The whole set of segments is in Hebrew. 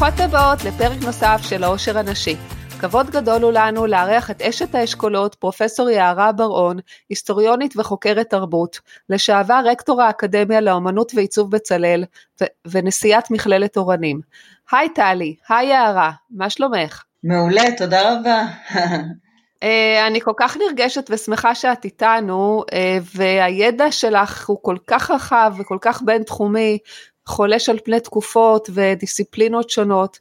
ברוכות הבאות לפרק נוסף של העושר הנשי. כבוד גדול הוא לנו לארח את אשת האשכולות, פרופסור יערה בר-און, היסטוריונית וחוקרת תרבות, לשעבר רקטור האקדמיה לאמנות ועיצוב בצלאל, ו- ונשיאת מכללת אורנים. היי טלי, היי יערה, מה שלומך? מעולה, תודה רבה. Uh, אני כל כך נרגשת ושמחה שאת איתנו, uh, והידע שלך הוא כל כך רחב וכל כך בין-תחומי, חולש על פני תקופות ודיסציפלינות שונות.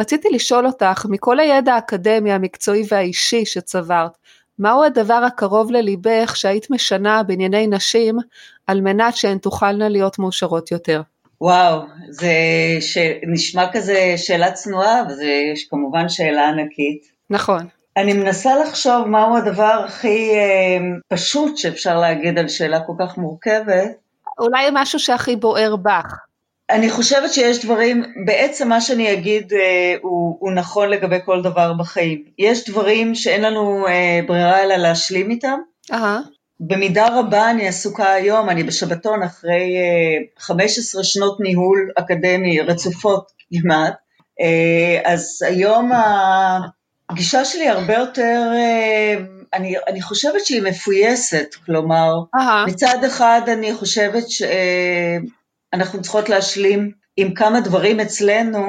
רציתי לשאול אותך, מכל הידע האקדמי, המקצועי והאישי שצברת, מהו הדבר הקרוב לליבך שהיית משנה בענייני נשים על מנת שהן תוכלנה להיות מאושרות יותר? וואו, זה ש... נשמע כזה שאלה צנועה, וזה כמובן שאלה ענקית. נכון. אני מנסה לחשוב מהו הדבר הכי אה, פשוט שאפשר להגיד על שאלה כל כך מורכבת. אולי משהו שהכי בוער בך. אני חושבת שיש דברים, בעצם מה שאני אגיד אה, הוא, הוא נכון לגבי כל דבר בחיים. יש דברים שאין לנו אה, ברירה אלא להשלים איתם. Uh-huh. במידה רבה אני עסוקה היום, אני בשבתון אחרי אה, 15 שנות ניהול אקדמי רצופות כמעט, אה, אז היום הגישה שלי הרבה יותר, אה, אני, אני חושבת שהיא מפויסת, כלומר, אהה. מצד אחד אני חושבת שאנחנו צריכות להשלים עם כמה דברים אצלנו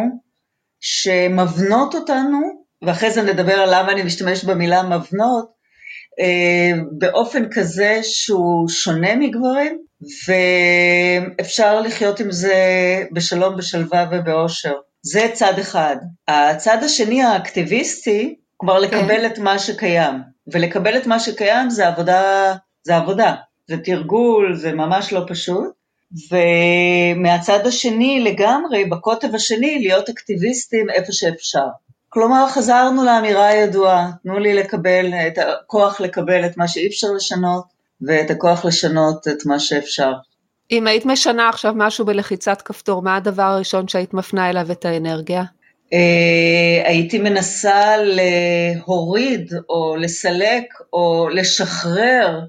שמבנות אותנו, ואחרי זה נדבר על למה אני משתמשת במילה מבנות, אה, באופן כזה שהוא שונה מגברים, ואפשר לחיות עם זה בשלום, בשלווה ובאושר. זה צד אחד. הצד השני, האקטיביסטי, כלומר לקבל את מה שקיים. ולקבל את מה שקיים זה עבודה, זה עבודה, זה תרגול, זה ממש לא פשוט. ומהצד השני לגמרי, בקוטב השני, להיות אקטיביסטים איפה שאפשר. כלומר, חזרנו לאמירה הידועה, תנו לי לקבל, את הכוח לקבל את מה שאי אפשר לשנות, ואת הכוח לשנות את מה שאפשר. אם היית משנה עכשיו משהו בלחיצת כפתור, מה הדבר הראשון שהיית מפנה אליו את האנרגיה? אה, הייתי מנסה להוריד או לסלק או לשחרר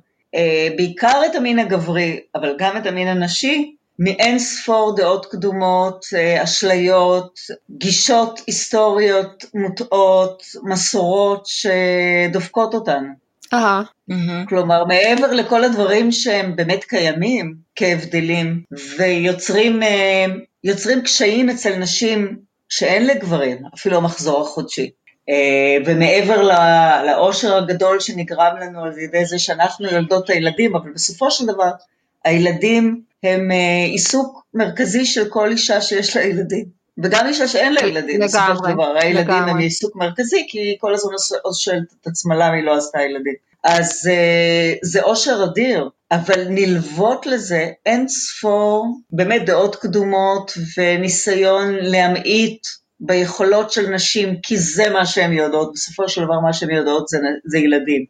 בעיקר את המין הגברי, אבל גם את המין הנשי, מאין ספור דעות קדומות, אה, אשליות, גישות היסטוריות מוטעות, מסורות שדופקות אותנו. אהה. כלומר, מעבר לכל הדברים שהם באמת קיימים כהבדלים, ויוצרים אה, יוצרים קשיים אצל נשים שאין לגברים, אפילו המחזור החודשי. אה, ומעבר לאושר הגדול שנגרם לנו על ידי זה שאנחנו יולדות את הילדים, אבל בסופו של דבר, הילדים הם אה, עיסוק מרכזי של כל אישה שיש לה ילדים. וגם אישה שאין לה ילדים, בסופו של דבר, הילדים הם. עיסוק מרכזי, כי היא כל הזמן שואלת את עצמה למה היא לא עשתה ילדים. אז אה, זה אושר אדיר, אבל נלוות לזה אין ספור באמת דעות קדומות וניסיון להמעיט ביכולות של נשים, כי זה מה שהן יודעות, בסופו של דבר מה שהן יודעות זה, זה ילדים.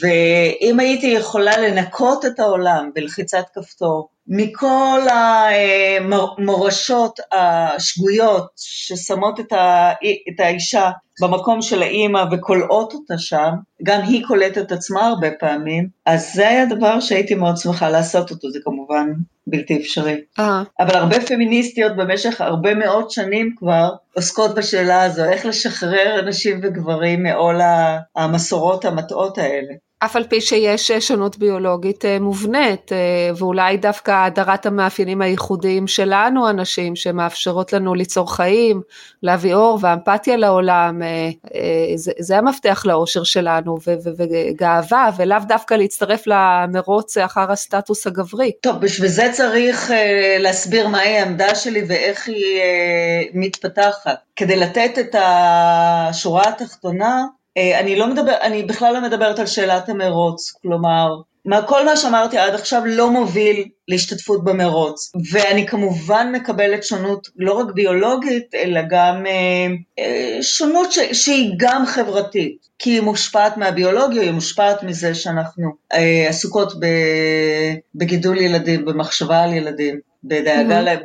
ואם הייתי יכולה לנקות את העולם בלחיצת כפתור מכל המורשות השגויות ששמות את, האישה במקום של האימא וכולאות אותה שם, גם היא קולטת את עצמה הרבה פעמים, אז זה היה דבר שהייתי מאוד שמחה לעשות אותו, זה כמובן בלתי אפשרי. אהה. אבל הרבה פמיניסטיות במשך הרבה מאוד שנים כבר עוסקות בשאלה הזו, איך לשחרר נשים וגברים מעול המסורות המטעות האלה. אף על פי שיש אה, שונות ביולוגית אה, מובנית, אה, ואולי דווקא הדרת המאפיינים הייחודיים שלנו, הנשים, שמאפשרות לנו ליצור חיים, להביא אור ואמפתיה לעולם, זה, זה המפתח לאושר שלנו, ו- ו- וגאווה, ולאו דווקא להצטרף למרוץ אחר הסטטוס הגברי. טוב, בשביל זה צריך להסביר מהי העמדה שלי ואיך היא מתפתחת. כדי לתת את השורה התחתונה, אני, לא מדבר, אני בכלל לא מדברת על שאלת המרוץ, כלומר, מה, כל מה שאמרתי עד עכשיו לא מוביל להשתתפות במרוץ. ואני כמובן מקבלת שונות לא רק ביולוגית, אלא גם אה, אה, שונות ש, שהיא גם חברתית. כי היא מושפעת מהביולוגיה, היא מושפעת מזה שאנחנו אה, עסוקות ב, בגידול ילדים, במחשבה על ילדים, בדאגה, Mhm. ל-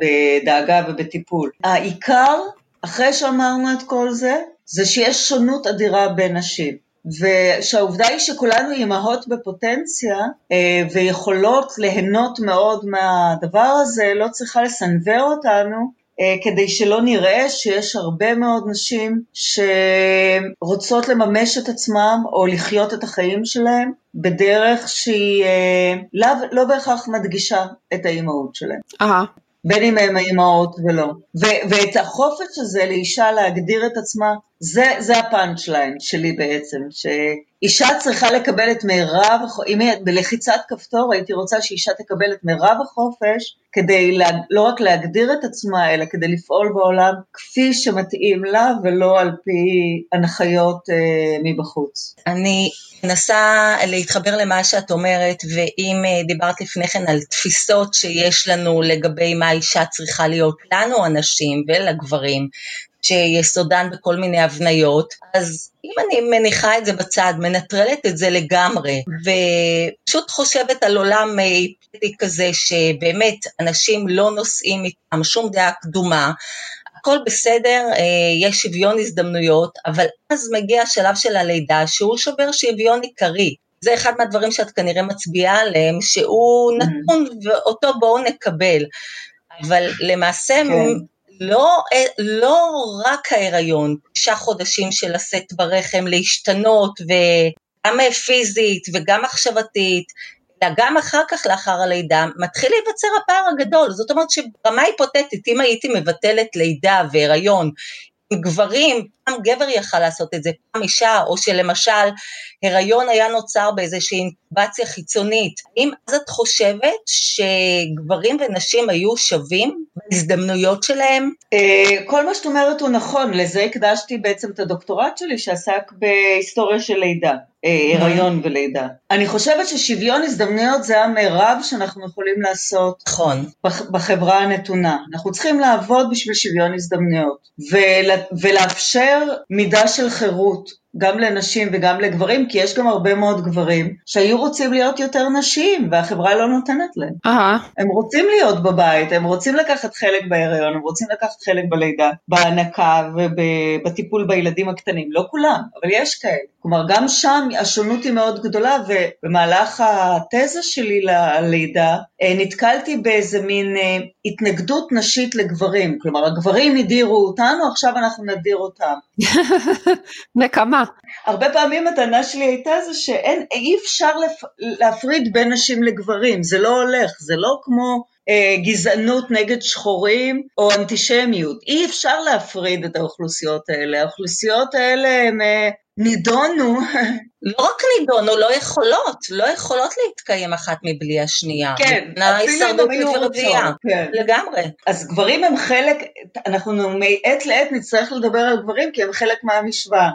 בדאגה ובטיפול. העיקר, אחרי שאמרנו את כל זה, זה שיש שונות אדירה בין נשים. ושהעובדה היא שכולנו אימהות בפוטנציה אה, ויכולות ליהנות מאוד מהדבר הזה, לא צריכה לסנוור אותנו אה, כדי שלא נראה שיש הרבה מאוד נשים שרוצות לממש את עצמם או לחיות את החיים שלהם בדרך שהיא לא, לא בהכרח מדגישה את האימהות שלהם. Aha. בין אם הם האימהות ולא. ו- ואת החופש הזה לאישה להגדיר את עצמה, זה, זה הפאנצ' ליין שלי בעצם, שאישה צריכה לקבל את מירב, אם היא בלחיצת כפתור הייתי רוצה שאישה תקבל את מירב החופש, כדי לה, לא רק להגדיר את עצמה, אלא כדי לפעול בעולם כפי שמתאים לה, ולא על פי הנחיות אה, מבחוץ. אני מנסה להתחבר למה שאת אומרת, ואם אה, דיברת לפני כן על תפיסות שיש לנו לגבי מה אישה צריכה להיות לנו הנשים ולגברים, שיסודן בכל מיני הבניות, אז אם אני מניחה את זה בצד, מנטרלת את זה לגמרי, ופשוט חושבת על עולם היפוטי כזה, שבאמת אנשים לא נושאים איתם שום דעה קדומה, הכל בסדר, אה, יש שוויון הזדמנויות, אבל אז מגיע השלב של הלידה שהוא שובר שוויון עיקרי. זה אחד מהדברים שאת כנראה מצביעה עליהם, שהוא mm. נתון ואותו בואו נקבל. אבל למעשה כן. לא, לא רק ההיריון, תשעה חודשים של לשאת ברחם, להשתנות, וגם פיזית וגם מחשבתית, אלא גם אחר כך לאחר הלידה, מתחיל להיווצר הפער הגדול. זאת אומרת שברמה היפותטית, אם הייתי מבטלת לידה והיריון גברים, פעם גבר יכל לעשות את זה, פעם אישה, או שלמשל הריון היה נוצר באיזושהי אינקובציה חיצונית. האם אז את חושבת שגברים ונשים היו שווים בהזדמנויות שלהם? אה, כל מה שאת אומרת הוא נכון, לזה הקדשתי בעצם את הדוקטורט שלי שעסק בהיסטוריה של לידה. אה, הריון ולידה. אני חושבת ששוויון הזדמנויות זה המרב שאנחנו יכולים לעשות נכון. בחברה הנתונה. אנחנו צריכים לעבוד בשביל שוויון הזדמנויות ולאפשר מידה של חירות גם לנשים וגם לגברים, כי יש גם הרבה מאוד גברים שהיו רוצים להיות יותר נשים, והחברה לא נותנת להם. Uh-huh. הם רוצים להיות בבית, הם רוצים לקחת חלק בהיריון, הם רוצים לקחת חלק בלידה, בהנקה ובטיפול בילדים הקטנים. לא כולם, אבל יש כאלה. כלומר, גם שם השונות היא מאוד גדולה, ובמהלך התזה שלי ללידה, אה, נתקלתי באיזה מין אה, התנגדות נשית לגברים. כלומר, הגברים הדירו אותנו, עכשיו אנחנו נדיר אותם. נקמה. הרבה פעמים הטענה שלי הייתה זה שאי אפשר לפ... להפריד בין נשים לגברים, זה לא הולך, זה לא כמו אה, גזענות נגד שחורים או אנטישמיות, אי אפשר להפריד את האוכלוסיות האלה, האוכלוסיות האלה הן אה, נידונו. לא רק נידונו, לא יכולות, לא יכולות להתקיים אחת מבלי השנייה. כן, אפילו אם הם היו רוצות. כן. לגמרי. אז גברים הם חלק, אנחנו מעת לעת נצטרך לדבר על גברים כי הם חלק מהמשוואה.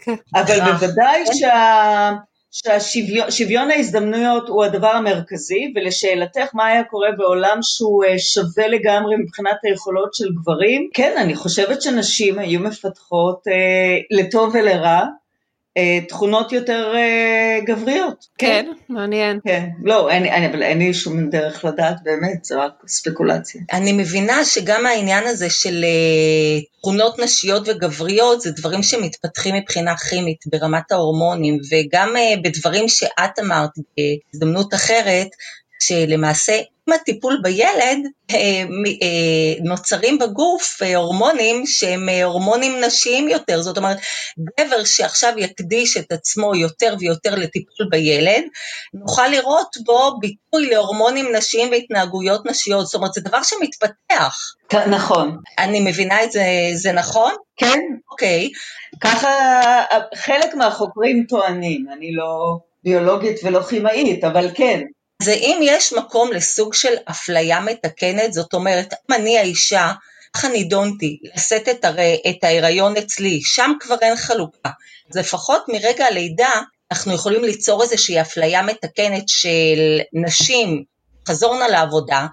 כן. אבל בוודאי כן. שה... ששוויון ההזדמנויות הוא הדבר המרכזי, ולשאלתך מה היה קורה בעולם שהוא אה, שווה לגמרי מבחינת היכולות של גברים, כן, אני חושבת שנשים היו מפתחות אה, לטוב ולרע, אה, תכונות יותר אה, גבריות. כן, כן, מעניין. כן, לא, אין, אין, אבל אין לי שום דרך לדעת, באמת, זה רק ספקולציה. אני מבינה שגם העניין הזה של אה, תכונות נשיות וגבריות, זה דברים שמתפתחים מבחינה כימית ברמת ההורמונים, וגם בדברים שאת אמרת בהזדמנות אחרת, שלמעשה עם הטיפול בילד אה, אה, נוצרים בגוף אה, הורמונים שהם הורמונים נשיים יותר, זאת אומרת גבר שעכשיו יקדיש את עצמו יותר ויותר לטיפול בילד, נוכל לראות בו ביטוי להורמונים נשיים והתנהגויות נשיות, זאת אומרת זה דבר שמתפתח. נכון. אני מבינה את זה, זה נכון? כן. אוקיי. ככה חלק מהחוקרים טוענים, אני לא ביולוגית ולא כימאית, אבל כן. זה אם יש מקום לסוג של אפליה מתקנת, זאת אומרת, אם אני האישה, ככה נידונתי, לשאת את, ההיריון אצלי, שם כבר אין חלוקה. אז לפחות מרגע הלידה, אנחנו יכולים ליצור איזושהי אפליה מתקנת של נשים חזורנה לעבודה,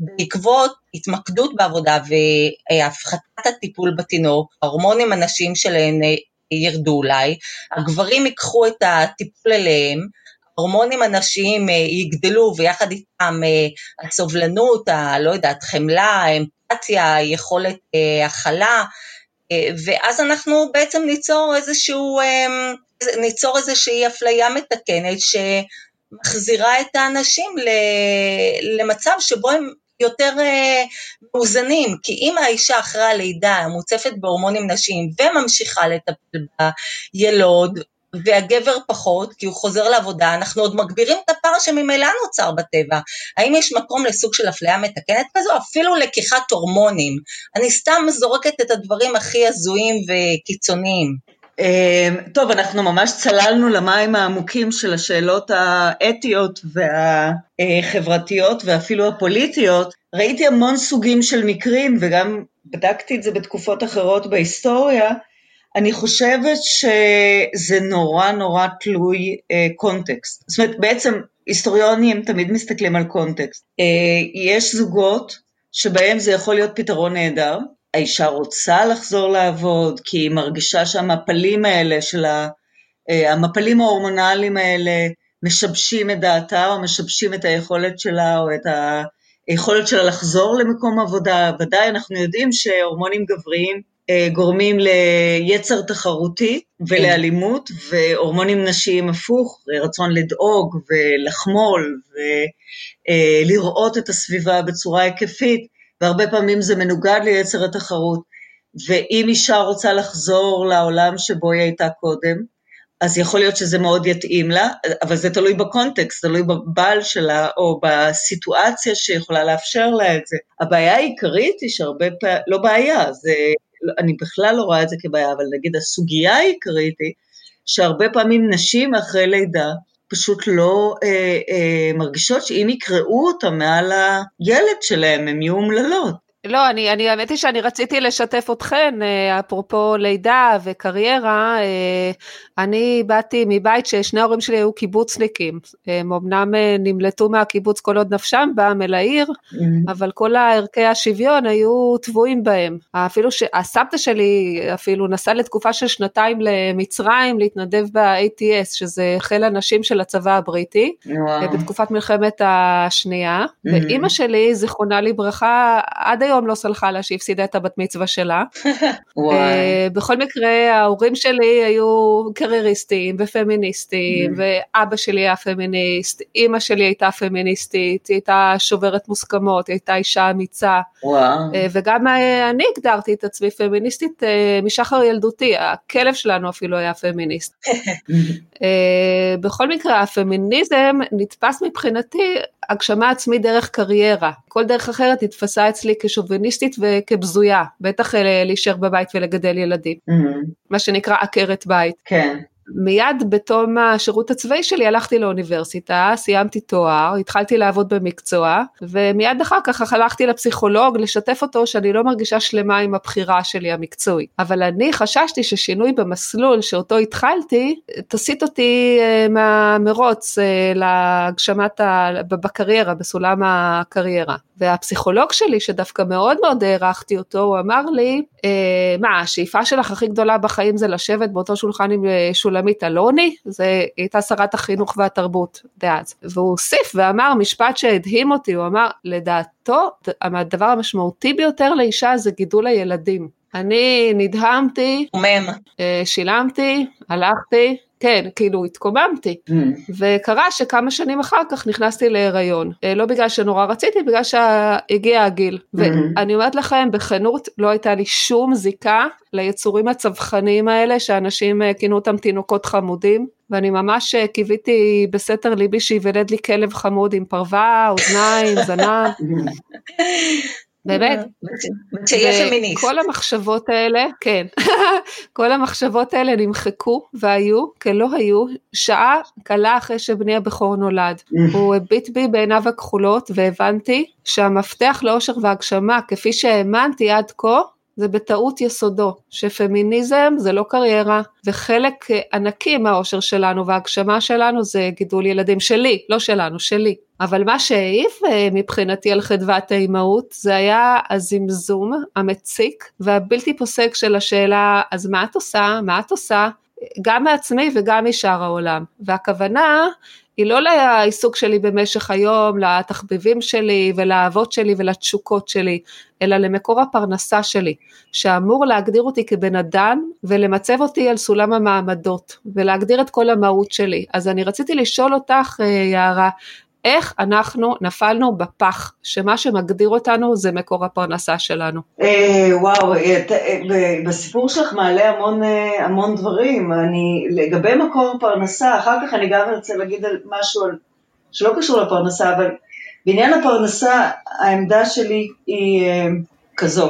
בעקבות התמקדות בעבודה והפחתת הטיפול בתינוק, ההורמונים הנשיים שלהן ירדו אולי, הגברים ייקחו את הטיפול אליהם, ההורמונים הנשיים אה, יגדלו ויחד איתם אה, הסובלנות, הלא יודעת, חמלה, אמפתיה, יכולת אה, הכלה, ואז אנחנו בעצם ניצור איזשהו, ניצור איזושהי אפליה מתקנת שמחזירה את האנשים למצב שבו הם יותר מאוזנים, כי אם האישה אחרי הלידה מוצפת בהורמונים נשיים וממשיכה לטפל בילוד, והגבר פחות, כי הוא חוזר לעבודה, אנחנו עוד מגבירים את הפער שממילא נוצר בטבע. האם יש מקום לסוג של אפליה מתקנת כזו? אפילו לקיחת הורמונים. אני סתם זורקת את הדברים הכי הזויים וקיצוניים. אמ, טוב, אנחנו ממש צללנו למים העמוקים של השאלות האתיות והחברתיות ואפילו הפוליטיות. ראיתי המון סוגים של מקרים, וגם בדקתי את זה בתקופות אחרות בהיסטוריה, אני חושבת שזה נורא נורא תלוי אה, קונטקסט. זאת אומרת, בעצם היסטוריונים תמיד מסתכלים על קונטקסט. אה, יש זוגות שבהם זה יכול להיות פתרון נהדר, האישה רוצה לחזור לעבוד כי היא מרגישה שהמפלים האלה של ה... אה, המפלים ההורמונליים האלה משבשים את דעתה או משבשים את היכולת שלה או את היכולת שלה לחזור למקום עבודה. ודאי אנחנו יודעים שהורמונים גבריים גורמים ליצר תחרותי ולאלימות, והורמונים נשיים הפוך, רצון לדאוג ולחמול ולראות אה, את הסביבה בצורה היקפית, והרבה פעמים זה מנוגד ליצר התחרות. ואם אישה רוצה לחזור לעולם שבו היא הייתה קודם, אז יכול להיות שזה מאוד יתאים לה, אבל זה תלוי בקונטקסט, תלוי בבעל שלה או בסיטואציה שיכולה לאפשר לה את זה. הבעיה העיקרית היא שהרבה פעמים, לא בעיה, זה אני בכלל לא רואה את זה כבעיה, אבל נגיד הסוגיה העיקרית היא שהרבה פעמים נשים אחרי לידה פשוט לא אה, אה, מרגישות שאם יקראו אותם מעל הילד שלהם הם יהיו אומללות. לא, אני, אני, האמת היא שאני רציתי לשתף אתכן, אה, אפרופו לידה וקריירה, אה, אני באתי מבית ששני ההורים שלי היו קיבוצניקים, הם אמנם אה, נמלטו מהקיבוץ כל עוד נפשם בם אל העיר, mm-hmm. אבל כל ערכי השוויון היו טבועים בהם. אפילו שהסבתא שלי אפילו נסעה לתקופה של שנתיים למצרים להתנדב ב-ATS, שזה חיל הנשים של הצבא הבריטי, וואו. בתקופת מלחמת השנייה, mm-hmm. ואימא שלי, זיכרונה לברכה, עד היום לא סלחה לה שהיא הפסידה את הבת מצווה שלה. וואי. בכל מקרה, ההורים שלי היו קרייריסטים ופמיניסטים, mm. ואבא שלי היה פמיניסט, אימא שלי הייתה פמיניסטית, היא הייתה שוברת מוסכמות, היא הייתה אישה אמיצה. וואו. אה, וגם אה, אני הגדרתי את עצמי פמיניסטית אה, משחר ילדותי, הכלב שלנו אפילו היה פמיניסט. בכל מקרה, הפמיניזם נתפס מבחינתי הגשמה עצמית דרך קריירה. כל דרך אחרת נתפסה אצלי כשוביניסטית וכבזויה, בטח להישאר בבית ולגדל ילדים. Mm-hmm. מה שנקרא עקרת בית. כן. מיד בתום השירות הצבאי שלי הלכתי לאוניברסיטה, סיימתי תואר, התחלתי לעבוד במקצוע, ומיד אחר כך הלכתי לפסיכולוג לשתף אותו שאני לא מרגישה שלמה עם הבחירה שלי המקצועי. אבל אני חששתי ששינוי במסלול שאותו התחלתי, תסיט אותי אה, מהמרוץ אה, להגשמת, ה... בקריירה, בסולם הקריירה. והפסיכולוג שלי, שדווקא מאוד מאוד הערכתי אותו, הוא אמר לי, מה, השאיפה שלך הכי גדולה בחיים זה לשבת באותו שולחן עם אה, שולמית אלוני? זה הייתה שרת החינוך והתרבות דאז. והוא הוסיף ואמר משפט שהדהים אותי, הוא אמר, לדעתו, הדבר המשמעותי ביותר לאישה זה גידול הילדים. אני נדהמתי, אה, שילמתי, הלכתי, כן, כאילו התקוממתי. Mm. וקרה שכמה שנים אחר כך נכנסתי להיריון. אה, לא בגלל שנורא רציתי, בגלל שהגיע הגיל. Mm. ואני אומרת לכם, בכנות, לא הייתה לי שום זיקה ליצורים הצווחניים האלה, שאנשים אה, כינו אותם תינוקות חמודים. ואני ממש אה, קיוויתי בסתר ליבי שייוולד לי כלב חמוד עם פרווה, אוזניים, זנב. באמת. שיהיה פמיניסט. כל המחשבות האלה, כן, כל המחשבות האלה נמחקו והיו כלא היו שעה קלה אחרי שבני הבכור נולד. הוא הביט בי בעיניו הכחולות והבנתי שהמפתח לאושר והגשמה כפי שהאמנתי עד כה זה בטעות יסודו, שפמיניזם זה לא קריירה, וחלק ענקי מהאושר שלנו וההגשמה שלנו זה גידול ילדים שלי, לא שלנו, שלי. אבל מה שהעיף אה, מבחינתי על חדוות האימהות זה היה הזמזום המציק והבלתי פוסק של השאלה אז מה את עושה, מה את עושה, גם מעצמי וגם משאר העולם. והכוונה היא לא לעיסוק שלי במשך היום, לתחביבים שלי ולאהבות שלי ולתשוקות שלי, אלא למקור הפרנסה שלי, שאמור להגדיר אותי כבן אדם ולמצב אותי על סולם המעמדות ולהגדיר את כל המהות שלי. אז אני רציתי לשאול אותך, אה, יערה, איך אנחנו נפלנו בפח, שמה שמגדיר אותנו זה מקור הפרנסה שלנו. אה, וואו, אה, אה, בסיפור שלך מעלה המון, המון דברים. אני, לגבי מקור פרנסה, אחר כך אני גם ארצה להגיד על משהו על, שלא קשור לפרנסה, אבל בעניין הפרנסה, העמדה שלי היא כזו.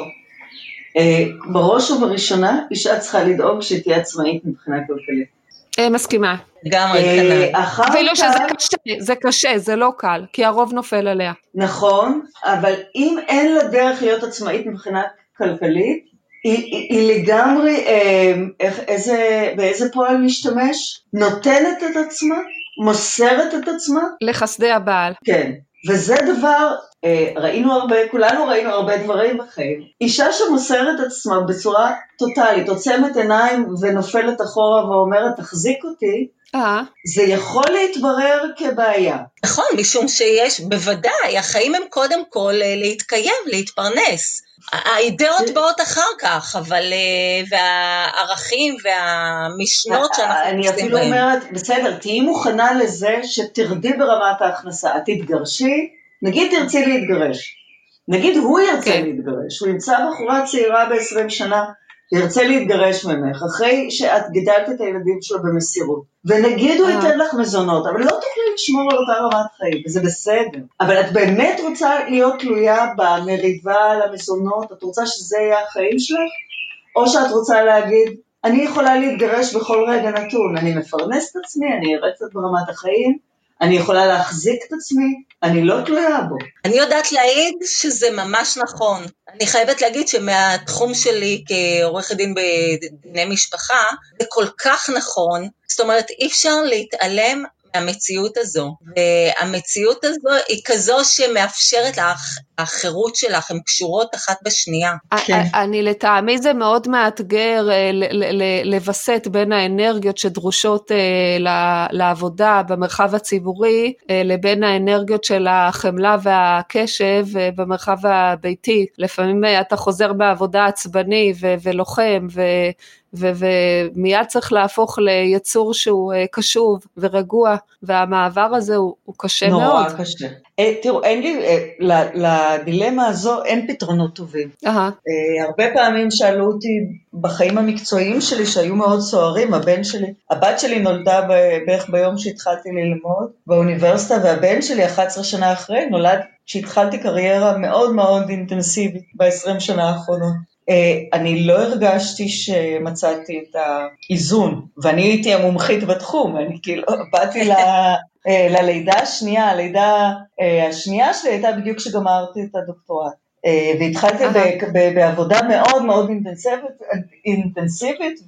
בראש ובראשונה, אישה צריכה לדאוג שהיא תהיה עצמאית מבחינה כלכלית. אה, מסכימה. לגמרי, כנ"ל. אפילו שזה קשה, זה קשה, זה לא קל, כי הרוב נופל עליה. נכון, אבל אם אין לה דרך להיות עצמאית מבחינה כלכלית, היא, היא, היא לגמרי, אה, איך, איזה, באיזה פועל להשתמש? נותנת את עצמה, מוסרת את עצמה. לחסדי הבעל. כן, וזה דבר, אה, ראינו הרבה, כולנו ראינו הרבה דברים בחיים. אישה שמוסרת עצמה בצורה טוטאלית, עוצמת עיניים ונופלת אחורה ואומרת, תחזיק אותי, אה. זה יכול להתברר כבעיה. נכון, משום שיש, בוודאי, החיים הם קודם כל אה, להתקיים, להתפרנס. האידאות באות אחר כך, אבל, והערכים והמשנות שאנחנו עושים בהם. אני אפילו אומרת, בסדר, תהיי מוכנה לזה שתרדי ברמת ההכנסה, את תתגרשי, נגיד תרצי להתגרש, נגיד הוא ירצה כן. להתגרש, הוא ימצא בחורה צעירה ב-20 שנה, ירצה להתגרש ממך, אחרי שאת גידלת את הילדים שלו במסירות, ונגיד הוא אה. ייתן לך מזונות, אבל לא תוכלי לשמור על אותה רמת חיים, וזה בסדר. אבל את באמת רוצה להיות תלויה במריבה על המזונות, את רוצה שזה יהיה החיים שלך, או שאת רוצה להגיד, אני יכולה להתגרש בכל רגע נתון, אני מפרנס את עצמי, אני ארד קצת ברמת החיים, אני יכולה להחזיק את עצמי, אני לא תלויה בו. אני יודעת להעיד שזה ממש נכון. אני חייבת להגיד שמהתחום שלי כעורכת דין בדיני משפחה, זה כל כך נכון, זאת אומרת אי אפשר להתעלם מהמציאות הזו. והמציאות הזו היא כזו שמאפשרת לך, החירות שלך, הן קשורות אחת בשנייה. כן. אני לטעמי זה מאוד מאתגר אה, לווסת בין האנרגיות שדרושות אה, לעבודה במרחב הציבורי, אה, לבין האנרגיות של החמלה והקשב במרחב הביתי. לפעמים אתה חוזר בעבודה עצבני ולוחם, ומיד צריך להפוך ליצור שהוא uh, קשוב ורגוע, והמעבר הזה הוא, הוא קשה נורא מאוד. נורא קשה. אה, תראו, אין לי, אה, לדילמה הזו אין פתרונות טובים. אה, הרבה פעמים שאלו אותי בחיים המקצועיים שלי, שהיו מאוד סוערים, הבן שלי, הבת שלי נולדה בערך ביום שהתחלתי ללמוד באוניברסיטה, והבן שלי 11 שנה אחרי נולד כשהתחלתי קריירה מאוד מאוד אינטנסיבית ב-20 שנה האחרונות. אה, אני לא הרגשתי שמצאתי את האיזון, ואני הייתי המומחית בתחום, אני כאילו באתי ל... אה, ללידה השנייה, הלידה אה, השנייה שלי הייתה בדיוק כשגמרתי את הדוקטורט. אה, והתחלתי בעבודה מאוד מאוד אינטנסיבית, אינטנסיבית,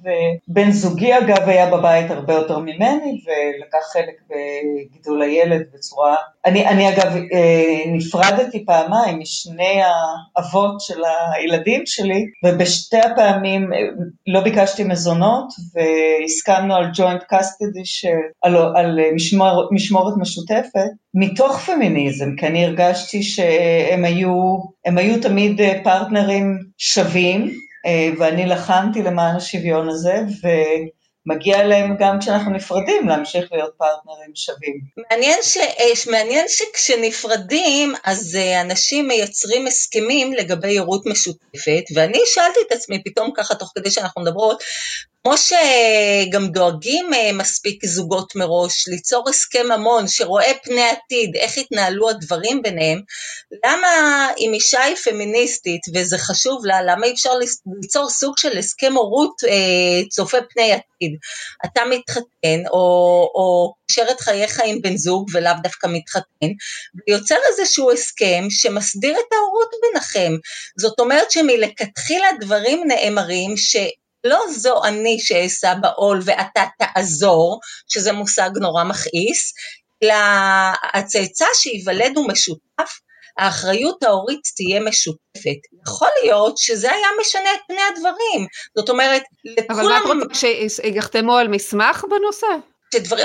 ובן זוגי אגב היה בבית הרבה יותר ממני, ולקח חלק בגידול הילד בצורה... אני, אני אגב אה, נפרדתי פעמיים משני האבות של הילדים שלי, ובשתי הפעמים אה, לא ביקשתי מזונות, והסכמנו על ג'וינט קסטדי, על, על משמור, משמורת משותפת, מתוך פמיניזם, כי אני הרגשתי שהם היו, הם היו תמיד אה, פרטנרים שווים, אה, ואני לחמתי למען השוויון הזה, ומגיע להם גם כשאנחנו נפרדים להמשיך להיות פרטנרים שווים. מעניין, ש, אה, מעניין שכשנפרדים, אז אנשים מייצרים הסכמים לגבי הורות משותפת, ואני שאלתי את עצמי פתאום ככה, תוך כדי שאנחנו מדברות, כמו שגם דואגים אה, מספיק זוגות מראש, ליצור הסכם ממון שרואה פני עתיד, איך יתנהלו הדברים ביניהם, למה אם אישה היא פמיניסטית וזה חשוב לה, למה אי אפשר ליצור סוג של הסכם הורות אה, צופה פני עתיד? אתה מתחתן או קושר את חייך עם בן זוג ולאו דווקא מתחתן, ויוצר איזשהו הסכם שמסדיר את ההורות ביניכם. זאת אומרת שמלכתחילה דברים נאמרים ש... לא זו אני שאשא בעול ואתה תעזור, שזה מושג נורא מכעיס, אלא הצאצא שייוולד הוא משותף, האחריות ההורית תהיה משותפת. יכול להיות שזה היה משנה את פני הדברים. זאת אומרת, לכולם... אבל מה את רוצה, שיחתמו על מסמך בנושא?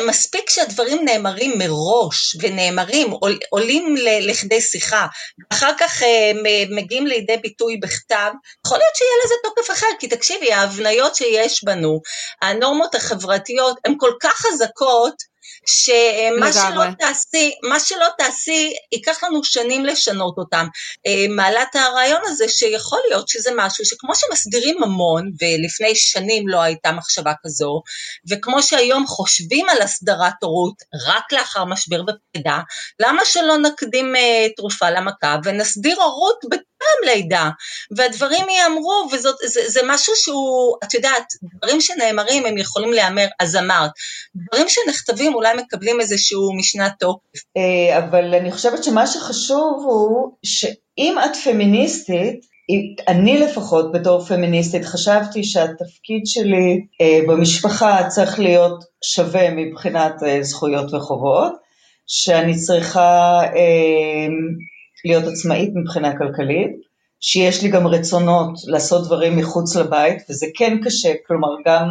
מספיק שהדברים נאמרים מראש ונאמרים, עול, עולים ל, לכדי שיחה, אחר כך אה, מגיעים לידי ביטוי בכתב, יכול להיות שיהיה לזה תוקף אחר, כי תקשיבי, ההבניות שיש בנו, הנורמות החברתיות, הן כל כך חזקות, שמה שלא תעשי, מה שלא תעשי, ייקח לנו שנים לשנות אותם. אה, מעלת הרעיון הזה שיכול להיות שזה משהו שכמו שמסדירים ממון, ולפני שנים לא הייתה מחשבה כזו, וכמו שהיום חושבים על הסדרת הורות רק לאחר משבר בפרידה, למה שלא נקדים uh, תרופה למכה ונסדיר הורות בטעם לידה, והדברים ייאמרו, וזה משהו שהוא, את יודעת, דברים שנאמרים הם יכולים להיאמר, אז אמרת. דברים שנכתבים אולי מקבלים איזשהו משנת תוקף. אה, אבל אני חושבת שמה שחשוב הוא שאם את פמיניסטית, אני לפחות בתור פמיניסטית חשבתי שהתפקיד שלי אה, במשפחה צריך להיות שווה מבחינת אה, זכויות וחובות, שאני צריכה אה, להיות עצמאית מבחינה כלכלית, שיש לי גם רצונות לעשות דברים מחוץ לבית, וזה כן קשה, כלומר גם,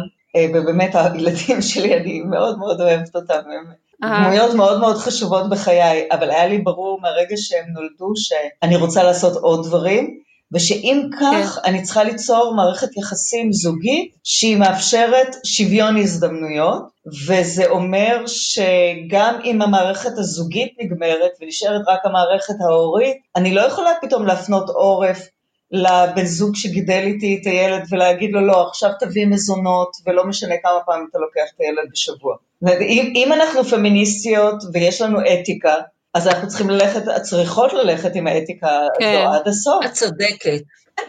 ובאמת הילדים שלי, אני מאוד מאוד אוהבת אותם, הם דמויות מאוד מאוד חשובות בחיי, אבל היה לי ברור מהרגע שהם נולדו שאני רוצה לעשות עוד דברים, ושאם כך, כן. אני צריכה ליצור מערכת יחסים זוגית שהיא מאפשרת שוויון הזדמנויות, וזה אומר שגם אם המערכת הזוגית נגמרת ונשארת רק המערכת ההורית, אני לא יכולה פתאום להפנות עורף לבן זוג שגידל איתי את הילד ולהגיד לו, לא, עכשיו תביא מזונות, ולא משנה כמה פעמים אתה לוקח את הילד בשבוע. אם, אם אנחנו פמיניסטיות ויש לנו אתיקה, אז אנחנו צריכים ללכת, צריכות ללכת עם האתיקה כן. הזו עד הסוף. את צודקת.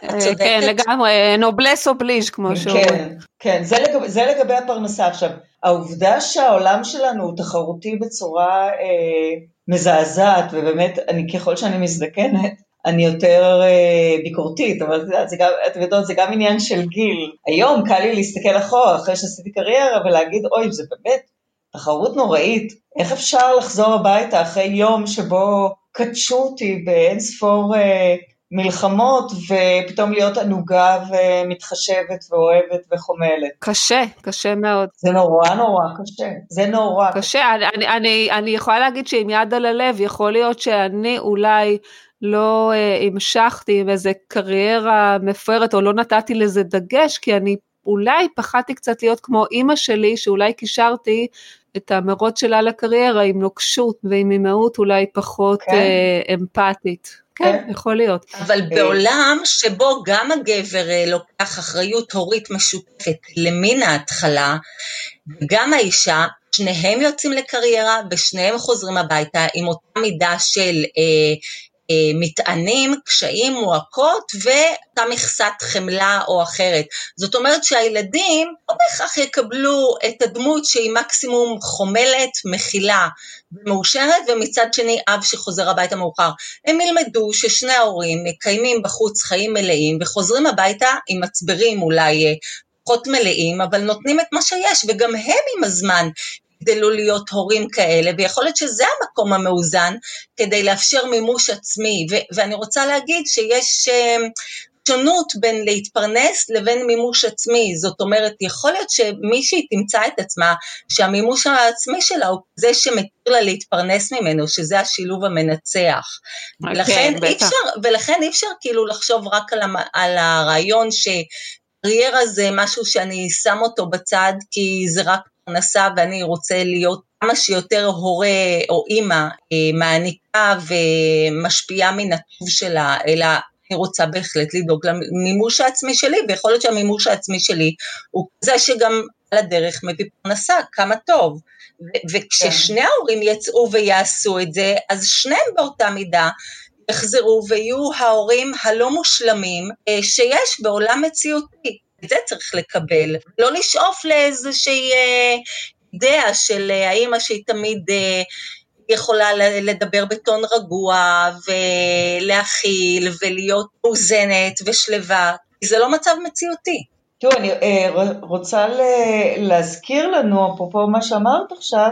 אה, כן, לגמרי, נובלס אובליז' כמו שאומרים. כן, כן, זה לגבי, זה לגבי הפרנסה. עכשיו, העובדה שהעולם שלנו הוא תחרותי בצורה אה, מזעזעת, ובאמת, אני, ככל שאני מזדקנת, אני יותר אה, ביקורתית, אבל אתם יודעות, זה גם עניין של גיל. היום קל לי להסתכל אחורה, אחרי שעשיתי קריירה, ולהגיד, אוי, זה באמת תחרות נוראית. איך אפשר לחזור הביתה אחרי יום שבו קדשו אותי באין ספור אה, מלחמות, ופתאום להיות ענוגה ומתחשבת ואוהבת וחומלת. קשה, קשה מאוד. זה נורא נורא קשה, זה נורא קשה. קשה, אני, אני, אני יכולה להגיד שעם יד על הלב, יכול להיות שאני אולי... לא uh, המשכתי עם איזה קריירה מפוארת או לא נתתי לזה דגש כי אני אולי פחדתי קצת להיות כמו אימא שלי שאולי קישרתי את המרוץ שלה לקריירה עם נוקשות ועם אימהות אולי פחות כן. אה, אמפתית. כן, כן, יכול להיות. אבל אה, בעולם שבו גם הגבר אה, לוקח אחריות הורית משותפת למין ההתחלה, גם האישה, שניהם יוצאים לקריירה ושניהם חוזרים הביתה עם אותה מידה של אה, מטענים, קשיים, מועקות ואותה מכסת חמלה או אחרת. זאת אומרת שהילדים לא בהכרח יקבלו את הדמות שהיא מקסימום חומלת, מכילה ומאושרת, ומצד שני אב שחוזר הביתה מאוחר. הם ילמדו ששני ההורים מקיימים בחוץ חיים מלאים וחוזרים הביתה עם מצברים אולי אה, פחות מלאים, אבל נותנים את מה שיש, וגם הם עם הזמן יגדלו להיות הורים כאלה, ויכול להיות שזה המקום המאוזן כדי לאפשר מימוש עצמי. ו- ואני רוצה להגיד שיש uh, שונות בין להתפרנס לבין מימוש עצמי. זאת אומרת, יכול להיות שמישהי תמצא את עצמה שהמימוש העצמי שלה הוא זה שמתיר לה להתפרנס ממנו, שזה השילוב המנצח. Okay, אוקיי, ולכן, אי אפשר, ולכן אי אפשר כאילו לחשוב רק על, המ, על הרעיון ש... קריירה זה משהו שאני שם אותו בצד כי זה רק פרנסה ואני רוצה להיות כמה שיותר הורה או אימא אה, מעניקה ומשפיעה מן הטוב שלה, אלא אני רוצה בהחלט לדאוג למימוש העצמי שלי, ויכול להיות שהמימוש העצמי שלי הוא כזה שגם על הדרך מביא פרנסה, כמה טוב. וכששני. ההורים יצאו ויעשו את זה, אז שניהם באותה מידה יחזרו ויהיו ההורים הלא מושלמים אה, שיש בעולם מציאותי. את זה צריך לקבל, לא לשאוף לאיזושהי אה, אידאה של אה, האימא שהיא תמיד יכולה לדבר בטון רגוע ולהכיל ולהיות מאוזנת ושלווה, כי זה לא מצב מציאותי. תראו, אני רוצה להזכיר לנו, אפרופו מה שאמרת עכשיו,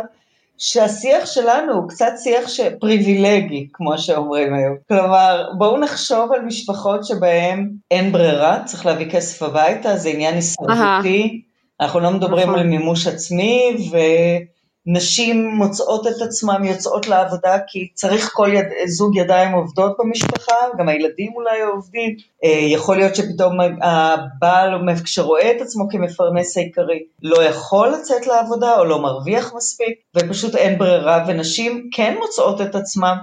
שהשיח שלנו הוא קצת שיח פריבילגי, כמו שאומרים היום. כלומר, בואו נחשוב על משפחות שבהן אין ברירה, צריך להביא כסף הביתה, זה עניין הישרדותי, אנחנו לא מדברים נכון. על מימוש עצמי, נשים מוצאות את עצמן יוצאות לעבודה כי צריך כל יד, זוג ידיים עובדות במשפחה, גם הילדים אולי עובדים, אה, יכול להיות שפתאום הבעל, כשרואה את עצמו כמפרנס העיקרי, לא יכול לצאת לעבודה או לא מרוויח מספיק, ופשוט אין ברירה, ונשים כן מוצאות את עצמן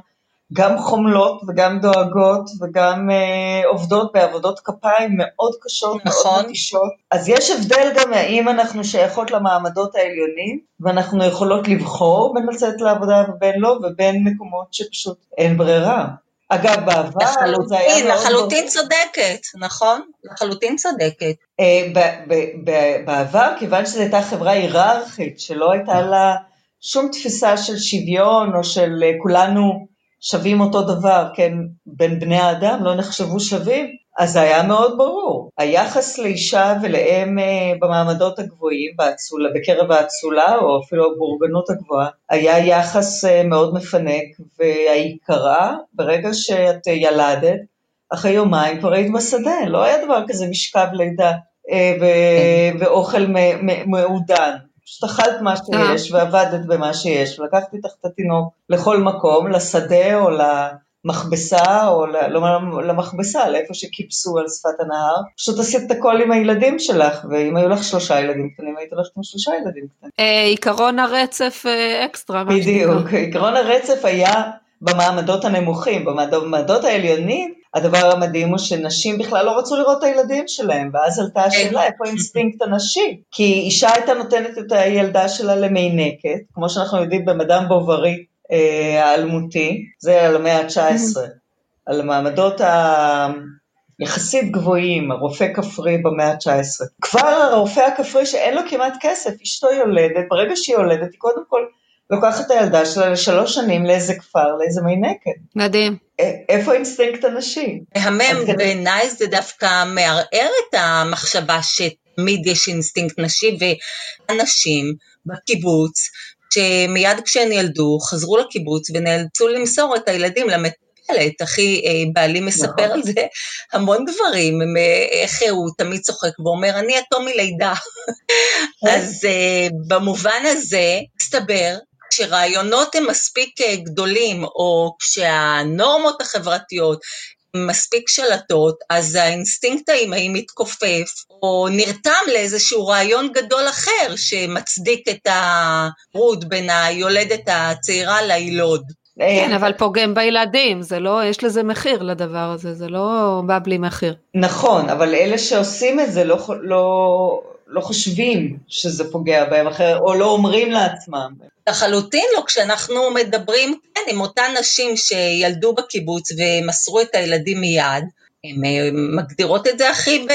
גם חומלות וגם דואגות וגם אה, עובדות בעבודות כפיים מאוד קשות, נכון. מאוד מתישות. אז יש הבדל גם האם אנחנו שייכות למעמדות העליונים, ואנחנו יכולות לבחור בין לצאת לעבודה ובין לא, ובין מקומות שפשוט אין ברירה. אגב, בעבר לחלוטין, זה היה מאוד... לחלוטין צודקת, נכון? לחלוטין צודקת. אה, בעבר, כיוון שזו הייתה חברה היררכית, שלא הייתה לה שום תפיסה של שוויון, או של אה, כולנו שווים אותו דבר, כן, בין בני האדם, לא נחשבו שווים, אז זה היה מאוד ברור. היחס לאישה ולאם אה, במעמדות הגבוהים, באצולה, בקרב האצולה, או אפילו הבורגנות הגבוהה, היה יחס אה, מאוד מפנק, והעיקרה, ברגע שאת ילדת, אחרי יומיים כבר היית בשדה, לא היה דבר כזה משכב לידה אה, ו- כן. ואוכל מעודן. פשוט אכלת מה שיש ועבדת במה שיש, ולקחתי איתך את התינוק לכל מקום, לשדה או למכבסה, או. לא למכבסה, לאיפה שכיבסו על שפת הנהר, פשוט עשית את הכל עם הילדים שלך, ואם היו לך שלושה ילדים קטנים, היית הולכת עם שלושה ילדים קטנים. אה, עיקרון הרצף אה, אקסטרה. בדיוק, עיקרון הרצף היה במעמדות הנמוכים, במעמדות העליונים, הדבר המדהים הוא שנשים בכלל לא רצו לראות את הילדים שלהם, ואז עלתה השאלה כן. איפה האינסטינקט הנשי, כי אישה הייתה נותנת את הילדה שלה למיינקת, כמו שאנחנו יודעים במאדאם בובארי אה, האלמותי, זה על המאה ה-19, על המעמדות היחסית גבוהים, הרופא כפרי במאה ה-19. כבר הרופא הכפרי שאין לו כמעט כסף, אשתו יולדת, ברגע שהיא יולדת, היא קודם כל לוקחת את הילדה שלה לשלוש שנים לאיזה כפר, לאיזה מיינקת. מדהים. איפה האינסטינקט הנשי? מהמם, בעיניי זה דווקא מערער את המחשבה שתמיד יש אינסטינקט נשי, ואנשים בקיבוץ, שמיד כשהן ילדו, חזרו לקיבוץ ונאלצו למסור את הילדים למטפלת. אחי אה, בעלי מספר נכון. על זה המון דברים, איך הוא תמיד צוחק ואומר, אני יתום מלידה. כן. אז במובן הזה, מסתבר כשרעיונות הם מספיק אה, גדולים, או כשהנורמות החברתיות מספיק שלטות, אז האינסטינקט האימהי מתכופף, או נרתם לאיזשהו רעיון גדול אחר שמצדיק את הפירוד בין היולדת הצעירה ליילוד. כן, אבל פוגם בילדים, זה לא, יש לזה מחיר לדבר הזה, זה לא בא בלי מחיר. נכון, אבל אלה שעושים את זה לא, לא, לא חושבים שזה פוגע בהם אחר, או לא אומרים לעצמם. לחלוטין לא, כשאנחנו מדברים, כן, עם אותן נשים שילדו בקיבוץ ומסרו את הילדים מיד, הן אה, מגדירות את זה הכי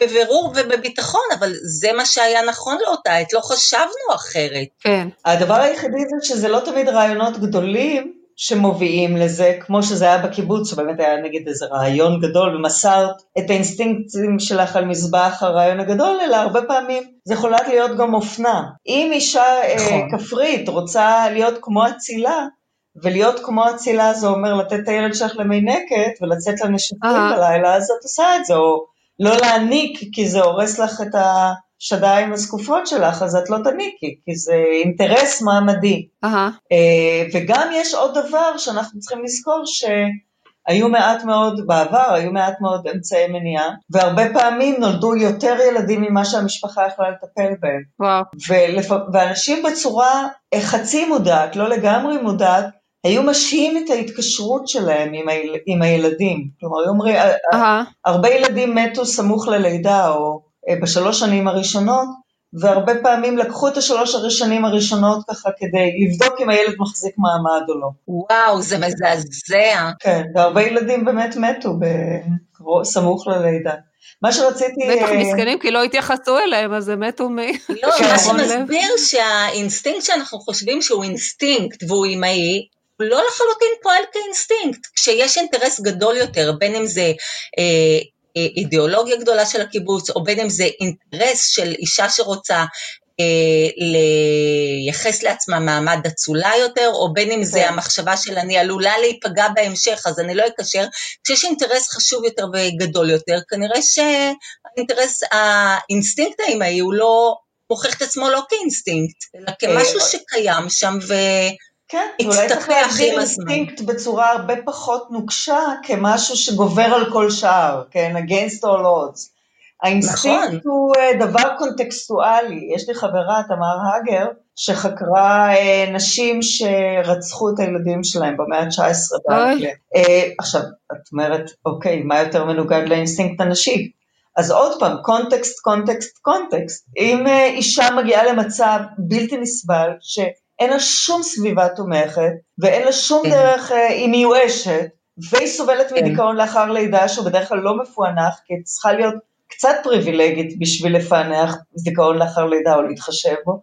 בבירור ובביטחון, אבל זה מה שהיה נכון לאותה עת, לא חשבנו אחרת. כן. הדבר היחידי זה שזה לא תמיד רעיונות גדולים, שמובילים לזה, כמו שזה היה בקיבוץ, שבאמת היה נגיד איזה רעיון גדול ומסרת את האינסטינקטים שלך על מזבח הרעיון הגדול, אלא הרבה פעמים זה יכולה להיות גם אופנה. אם אישה אה, נכון. כפרית רוצה להיות כמו אצילה, ולהיות כמו אצילה זה אומר לתת את הילד שלך למיינקת ולצאת לנשקים בלילה, אז את עושה את זה, או לא להעניק כי זה הורס לך את ה... השדיים הזקופות שלך, אז את לא תניקי, כי זה אינטרס מעמדי. Uh-huh. וגם יש עוד דבר שאנחנו צריכים לזכור, שהיו מעט מאוד, בעבר היו מעט מאוד אמצעי מניעה, והרבה פעמים נולדו יותר ילדים ממה שהמשפחה יכלה לטפל בהם. וואו. ולפ... ואנשים בצורה חצי מודעת, לא לגמרי מודעת, היו משהים את ההתקשרות שלהם עם, היל... עם הילדים. כלומר, היו אומרים, uh-huh. הרבה ילדים מתו סמוך ללידה, או אה, בשלוש שנים הראשונות, והרבה פעמים לקחו את השלוש השנים הראשונות ככה כדי לבדוק אם הילד מחזיק מעמד או לא. וואו, זה מזעזע. כן, והרבה ילדים באמת מתו סמוך ללידה. מה שרציתי... בטח אה, מסכנים, כי לא התייחסו אליהם, אז הם מתו מ... לא, מה שמסביר שהאינסטינקט שאנחנו חושבים שהוא אינסטינקט והוא אימהי, הוא לא לחלוטין פועל כאינסטינקט. כשיש אינטרס גדול יותר, בין אם זה אה, אידיאולוגיה גדולה של הקיבוץ, או בין אם זה אינטרס של אישה שרוצה אה, לייחס לעצמה מעמד אצולה יותר, או בין אם זה כן. המחשבה של אני עלולה להיפגע בהמשך, אז אני לא אקשר. כשיש אינטרס חשוב יותר וגדול יותר, כנראה שהאינטרס, האינסטינקט האימהי הוא לא מוכיח את עצמו לא כאינסטינקט, אלא כמשהו שקיים שם ו... כן, אולי צריך להגדיר אינסטינקט בצורה הרבה פחות נוקשה כמשהו שגובר על כל שער, כן, against all odds. האינסטינקט נכון. הוא אה, דבר קונטקסטואלי. יש לי חברה, תמר הגר, שחקרה אה, נשים שרצחו את הילדים שלהם במאה ה-19 באנגליה. אה, עכשיו, את אומרת, אוקיי, מה יותר מנוגד לאינסטינקט הנשי? אז עוד פעם, קונטקסט, קונטקסט, קונטקסט. אם אישה מגיעה למצב בלתי נסבל, שאין לה שום סביבה תומכת, ואין לה שום כן. דרך, uh, היא מיואשת, והיא סובלת כן. מדיכאון לאחר לידה, שהוא בדרך כלל לא מפוענח, כי היא צריכה להיות קצת פריבילגית בשביל לפענח דיכאון לאחר לידה או להתחשב בו,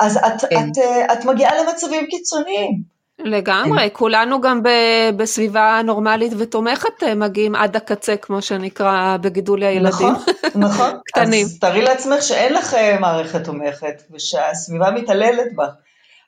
אז את, כן. את, את, את מגיעה למצבים קיצוניים. לגמרי, כן. כולנו גם ב, בסביבה נורמלית ותומכת אה, מגיעים עד הקצה, כמו שנקרא בגידול הילדים. נכון, נכון. קטנים. אז תארי לעצמך שאין לך אה, מערכת תומכת, ושהסביבה מתעללת בך.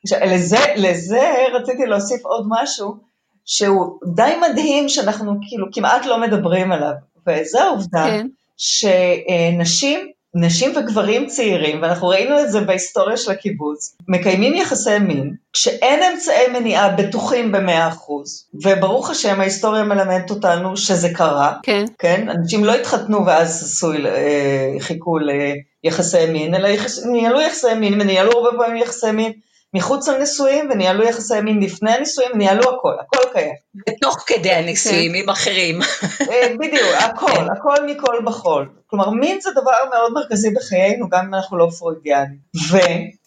עכשיו, לזה, לזה רציתי להוסיף עוד משהו, שהוא די מדהים שאנחנו כאילו כמעט לא מדברים עליו, וזו העובדה כן. שנשים, נשים וגברים צעירים, ואנחנו ראינו את זה בהיסטוריה של הקיבוץ, מקיימים יחסי מין, כשאין אמצעי מניעה בטוחים במאה אחוז, וברוך השם ההיסטוריה מלמדת אותנו שזה קרה, כן, כן? אנשים לא התחתנו ואז עשו, אה, חיכו ליחסי מין, אלא ניהלו יחסי מין, וניהלו הרבה פעמים יחסי מין מחוץ לנישואים וניהלו יחסי מין לפני הנישואים, ניהלו הכל, הכל קיים. ותוך כדי הנישואים כן. עם אחרים. אה, בדיוק, הכל, כן. הכל מכל בכל. כלומר, מין זה דבר מאוד מרכזי בחיינו, גם אם אנחנו לא פרוידיאנים.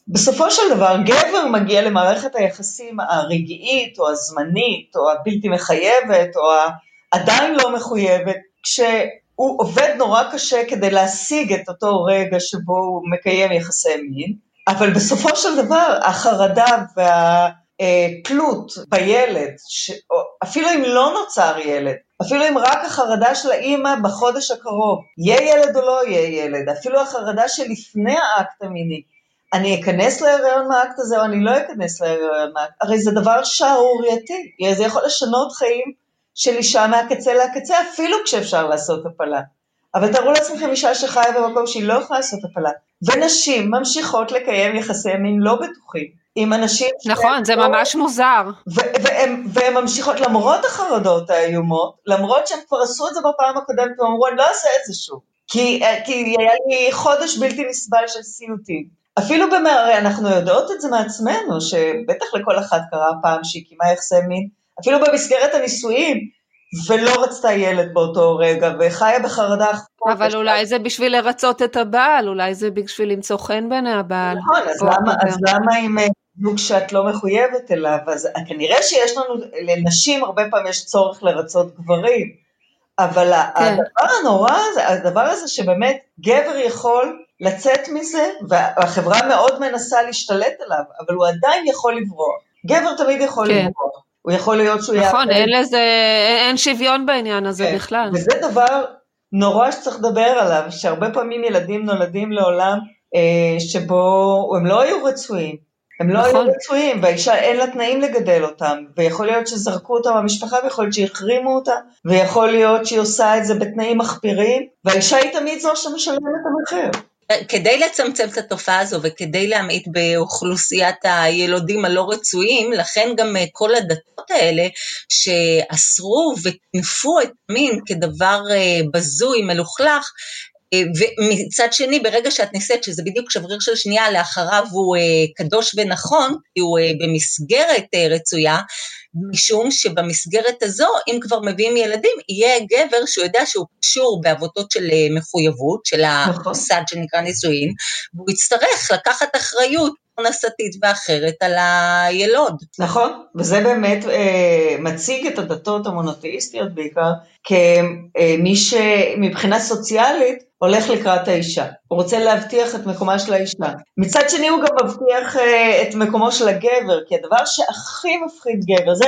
ובסופו של דבר, גבר מגיע למערכת היחסים הרגעית, או הזמנית, או הבלתי מחייבת, או עדיין לא מחויבת, כשהוא עובד נורא קשה כדי להשיג את אותו רגע שבו הוא מקיים יחסי מין, אבל בסופו של דבר החרדה והתלות בילד, ש... אפילו אם לא נוצר ילד, אפילו אם רק החרדה של האימא בחודש הקרוב, יהיה ילד או לא יהיה ילד, אפילו החרדה שלפני האקט המיני, אני אכנס להיריון מהאקט הזה או אני לא אכנס להיריון מהאקט, הרי זה דבר שערורייתי, זה יכול לשנות חיים של אישה מהקצה לקצה, אפילו כשאפשר לעשות הפלה. אבל תארו לעצמכם אישה שחיה במקום שהיא לא יכולה לעשות הפלה, ונשים ממשיכות לקיים יחסי מין לא בטוחים עם אנשים... נכון, זה לא... ממש מוזר. והן ממשיכות, למרות החרדות האיומות, למרות שהן כבר עשו את זה בפעם הקודמת, ואמרו, אני לא אעשה את זה שוב. כי, כי היה לי חודש בלתי נסבל של סיוטים. אפילו במערה, אנחנו יודעות את זה מעצמנו, שבטח לכל אחת קרה פעם שהיא קיימה יחסי מין, אפילו במסגרת הנישואים, ולא רצתה ילד באותו רגע, וחיה בחרדה. אבל אולי זה בשביל לרצות את הבעל, אולי זה בשביל למצוא חן בעיני הבעל. נכון, אז למה, אז למה אה, זוג שאת לא מחויבת אליו? אז כנראה שיש לנו, לנשים הרבה פעמים יש צורך לרצות גברים, אבל כן. הדבר הנורא הזה, הדבר הזה שבאמת גבר יכול לצאת מזה, והחברה מאוד מנסה להשתלט עליו, אבל הוא עדיין יכול לברוח. גבר תמיד יכול כן. לברוח. הוא יכול להיות שהוא יעשה... נכון, אין לזה, אין שוויון בעניין הזה כן. בכלל. וזה דבר נורא שצריך לדבר עליו, שהרבה פעמים ילדים נולדים לעולם אה, שבו הם לא היו רצויים. הם לא נכון. היו רצויים, והאישה אין לה תנאים לגדל אותם, ויכול להיות שזרקו אותם במשפחה, ויכול להיות שהחרימו אותה, ויכול להיות שהיא עושה את זה בתנאים מחפירים, והאישה היא תמיד זו שמשלמת את המחיר. כדי לצמצם את התופעה הזו וכדי להמעיט באוכלוסיית הילודים הלא רצויים, לכן גם אה, כל הדתות האלה שאסרו וטינפו את המין כדבר אה, בזוי, מלוכלך, ומצד שני, ברגע שאת ניסית, שזה בדיוק שבריר של שנייה, לאחריו הוא קדוש ונכון, כי הוא במסגרת רצויה, משום שבמסגרת הזו, אם כבר מביאים ילדים, יהיה גבר שהוא יודע שהוא קשור בעבודות של אה, מחויבות, של נכון. המוסד שנקרא נישואין, והוא יצטרך לקחת אחריות פרנסתית ואחרת על הילוד. נכון, וזה באמת אה, מציג את הדתות המונותאיסטיות בעיקר כמי שמבחינה סוציאלית הולך לקראת האישה, הוא רוצה להבטיח את מקומה של האישה. מצד שני הוא גם מבטיח אה, את מקומו של הגבר, כי הדבר שהכי מפחיד גבר, זה,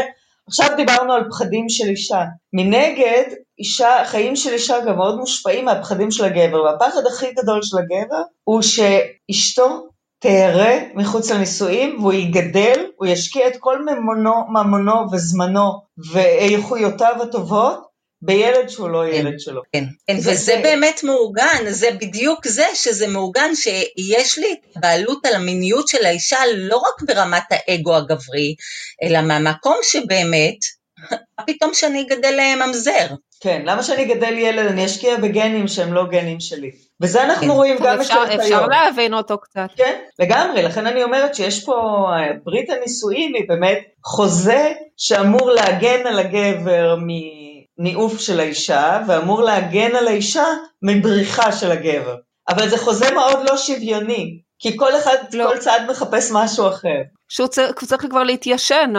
עכשיו דיברנו על פחדים של אישה. מנגד, אישה, החיים של אישה גם מאוד מושפעים מהפחדים של הגבר, והפחד הכי גדול של הגבר הוא שאשתו תהרה מחוץ לנישואים והוא יגדל, הוא ישקיע את כל ממונו, ממונו וזמנו ואיכויותיו הטובות בילד שהוא לא כן, ילד שלו. כן, כן וזה זה... באמת מעוגן, זה בדיוק זה, שזה מעוגן שיש לי בעלות על המיניות של האישה לא רק ברמת האגו הגברי, אלא מהמקום שבאמת, מה פתאום שאני אגדל ממזר? כן, למה שאני אגדל ילד, אני אשקיע בגנים שהם לא גנים שלי. וזה אנחנו כן. רואים גם אפשר, אפשר אפשר להבין אותו קצת. כן, לגמרי, לכן אני אומרת שיש פה, ברית הנישואים היא באמת חוזה שאמור להגן על הגבר מניאוף של האישה, ואמור להגן על האישה מבריחה של הגבר. אבל זה חוזה מאוד לא שוויוני, כי כל אחד, לא. כל צד מחפש משהו אחר. שהוא צריך, צריך כבר להתיישן,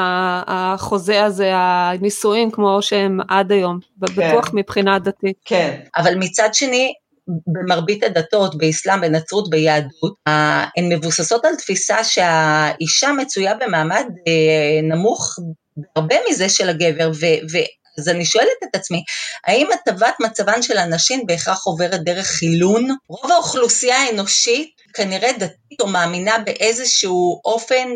החוזה הזה, הנישואים כמו שהם עד היום, כן. בטוח מבחינה דתית. כן. אבל מצד שני, במרבית הדתות, באסלאם, בנצרות, ביהדות, הן מבוססות על תפיסה שהאישה מצויה במעמד אה, נמוך הרבה מזה של הגבר, ו, ו, אז אני שואלת את עצמי, האם הטבת מצבן של הנשים בהכרח עוברת דרך חילון? רוב האוכלוסייה האנושית כנראה דתית או מאמינה באיזשהו אופן.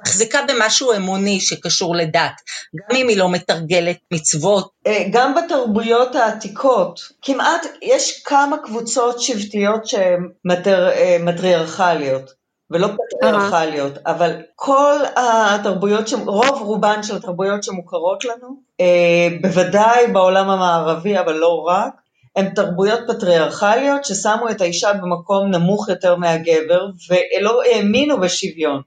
מחזיקה במשהו אמוני שקשור לדת, גם אם היא לא מתרגלת מצוות. אה, גם בתרבויות העתיקות, כמעט יש כמה קבוצות שבטיות שהן מטר, אה, מטריארכליות. ולא פטריארכליות, אבל כל התרבויות, רוב רובן של התרבויות שמוכרות לנו, אה, בוודאי בעולם המערבי, אבל לא רק, הן תרבויות פטריארכליות ששמו את האישה במקום נמוך יותר מהגבר ולא האמינו בשוויון.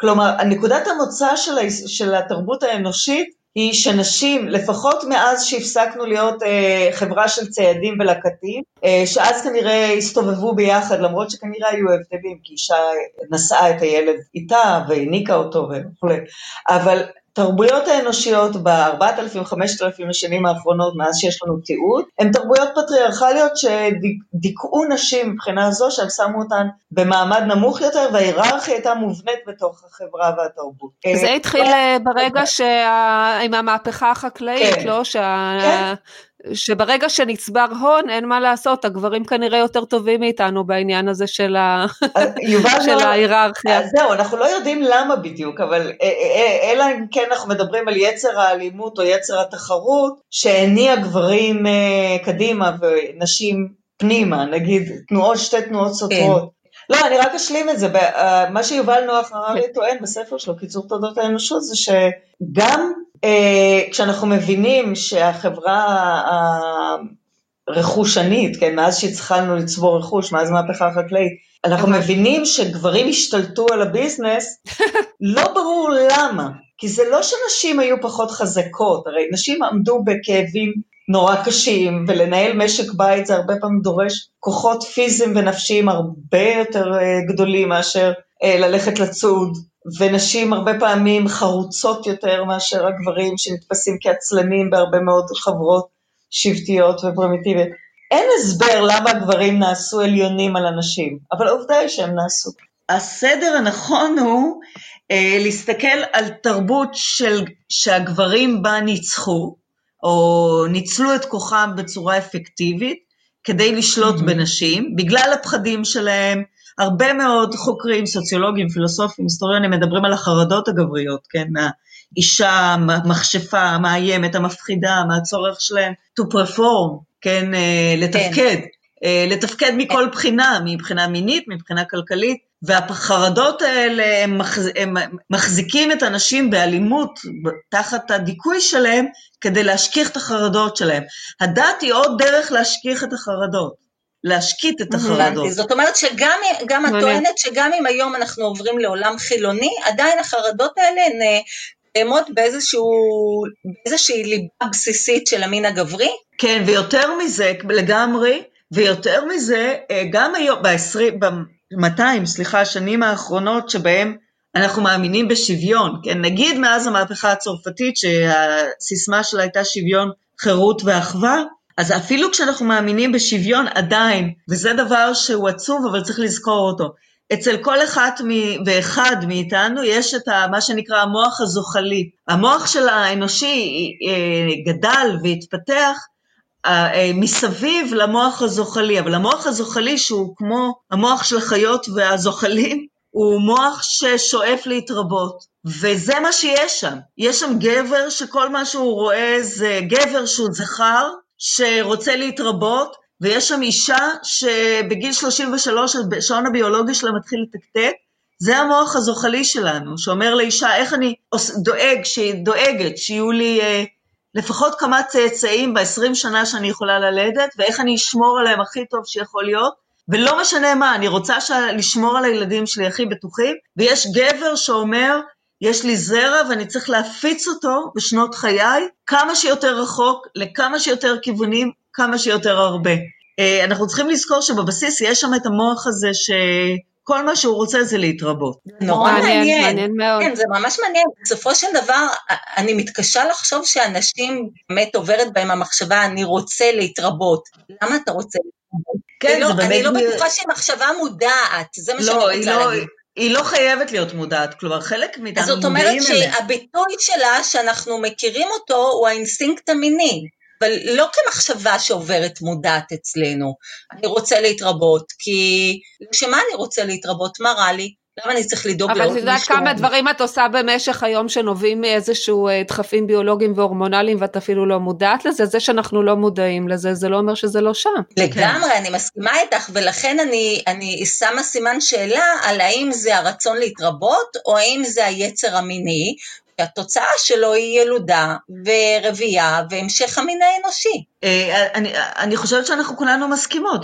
כלומר, נקודת המוצא של, של התרבות האנושית היא שנשים, לפחות מאז שהפסקנו להיות אה, חברה של ציידים ולקטים, אה, שאז כנראה הסתובבו ביחד, למרות שכנראה היו הבדלים, כי אישה נשאה את הילד איתה והניקה אותו וכולי, אבל התרבויות האנושיות ב-4,000-5,000 השנים האחרונות מאז שיש לנו תיעוד, הן תרבויות פטריארכליות שדיכאו נשים מבחינה זו שהם שמו אותן במעמד נמוך יותר וההיררכיה הייתה מובנית בתוך החברה והתרבות. זה התחיל אה, ברגע שה... עם המהפכה החקלאית, כן. לא? כן. שברגע שנצבר הון אין מה לעשות, הגברים כנראה יותר טובים מאיתנו בעניין הזה של, ה... של לא, ההיררכיה. זהו, אנחנו לא יודעים למה בדיוק, אבל אה, אה, אה, אלא אם כן אנחנו מדברים על יצר האלימות או יצר התחרות, שהניע גברים קדימה ונשים פנימה, נגיד תנועות, שתי תנועות סותרות. כן. לא, אני רק אשלים את זה, מה שיובל נוח הררי כן. טוען בספר שלו, קיצור תולדות האנושות, זה שגם אה, כשאנחנו מבינים שהחברה הרכושנית, כן, מאז שהתחלנו לצבור רכוש, מאז המהפכה החקלאית, אנחנו מבינים שגברים השתלטו על הביזנס, לא ברור למה. כי זה לא שנשים היו פחות חזקות, הרי נשים עמדו בכאבים נורא קשים, ולנהל משק בית זה הרבה פעמים דורש כוחות פיזיים ונפשיים הרבה יותר אה, גדולים מאשר אה, ללכת לצוד. ונשים הרבה פעמים חרוצות יותר מאשר הגברים שנתפסים כעצלנים בהרבה מאוד חברות שבטיות ופרימיטיביות. אין הסבר למה הגברים נעשו עליונים על הנשים, אבל העובדה היא שהם נעשו. הסדר הנכון הוא אה, להסתכל על תרבות של, שהגברים בה ניצחו, או ניצלו את כוחם בצורה אפקטיבית, כדי לשלוט mm-hmm. בנשים, בגלל הפחדים שלהם, הרבה מאוד חוקרים, סוציולוגים, פילוסופים, היסטוריונים, מדברים על החרדות הגבריות, כן, האישה, המכשפה, המאיימת, המפחידה, מה הצורך שלהם to perform, כן, אה, לתפקד, כן. אה, לתפקד מכל. בחינה, מבחינה מינית, מבחינה כלכלית, והחרדות האלה, הם, מחז... הם מחזיקים את הנשים באלימות תחת הדיכוי שלהם, כדי להשכיח את החרדות שלהם. הדת היא עוד דרך להשכיח את החרדות. להשקיט את החרדות. זאת אומרת שגם את טוענת שגם אם היום אנחנו עוברים לעולם חילוני, עדיין החרדות האלה הן אה, קיימות באיזושהי ליבה בסיסית של המין הגברי? כן, ויותר מזה, לגמרי, ויותר מזה, אה, גם היום, ב-200, סליחה, השנים האחרונות שבהם אנחנו מאמינים בשוויון, כן, נגיד מאז המהפכה הצרפתית שהסיסמה שלה הייתה שוויון, חירות ואחווה, אז אפילו כשאנחנו מאמינים בשוויון עדיין, וזה דבר שהוא עצוב אבל צריך לזכור אותו, אצל כל אחת ואחד מאיתנו יש את מה שנקרא המוח הזוחלי. המוח של האנושי אה, גדל והתפתח מסביב למוח הזוחלי, אבל המוח הזוחלי שהוא כמו המוח של החיות והזוחלים, הוא מוח ששואף להתרבות. וזה מה שיש שם. יש שם גבר שכל מה שהוא רואה זה גבר שהוא זכר, שרוצה להתרבות, ויש שם אישה שבגיל 33 השעון הביולוגי שלה מתחיל לתקתק, זה המוח הזוחלי שלנו, שאומר לאישה, איך אני דואג, שהיא דואגת, שיהיו לי אה, לפחות כמה צאצאים ב-20 שנה שאני יכולה ללדת, ואיך אני אשמור עליהם הכי טוב שיכול להיות, ולא משנה מה, אני רוצה ש... לשמור על הילדים שלי הכי בטוחים, ויש גבר שאומר, יש לי זרע ואני צריך להפיץ אותו בשנות חיי, כמה שיותר רחוק, לכמה שיותר כיוונים, כמה שיותר הרבה. אה, אנחנו צריכים לזכור שבבסיס יש שם את המוח הזה ש... כל מה שהוא רוצה זה להתרבות. נורא מעניין, מעניין מאוד. כן, זה ממש מעניין. בסופו של דבר, אני מתקשה לחשוב שאנשים, באמת עוברת בהם המחשבה, אני רוצה להתרבות. למה אתה רוצה להתרבות? כן, לא, זה באמת... אני לא בטוחה שהיא מחשבה מודעת, זה מה לא, שאני רוצה לא, להגיד. היא לא חייבת להיות מודעת, כלומר חלק מאיתנו מודעים אליה. זאת אומרת שהביטוי שלה, שאנחנו מכירים אותו, הוא האינסטינקט המיני. אבל לא כמחשבה שעוברת מודעת אצלנו. אני רוצה להתרבות, כי שמה אני רוצה להתרבות? מה רע לי? למה אני צריך לדאוג לעוד מישהו? אבל את יודעת כמה דברים את עושה במשך היום שנובעים מאיזשהו אה, דחפים ביולוגיים והורמונליים ואת אפילו לא מודעת לזה, זה שאנחנו לא מודעים לזה, זה לא אומר שזה לא שם. לגמרי, אני מסכימה איתך, ולכן אני, אני שמה סימן שאלה על האם זה הרצון להתרבות, או האם זה היצר המיני, שהתוצאה שלו היא ילודה ורבייה והמשך המין האנושי. אה, אני, חושבת שאנחנו כולנו מסכימות.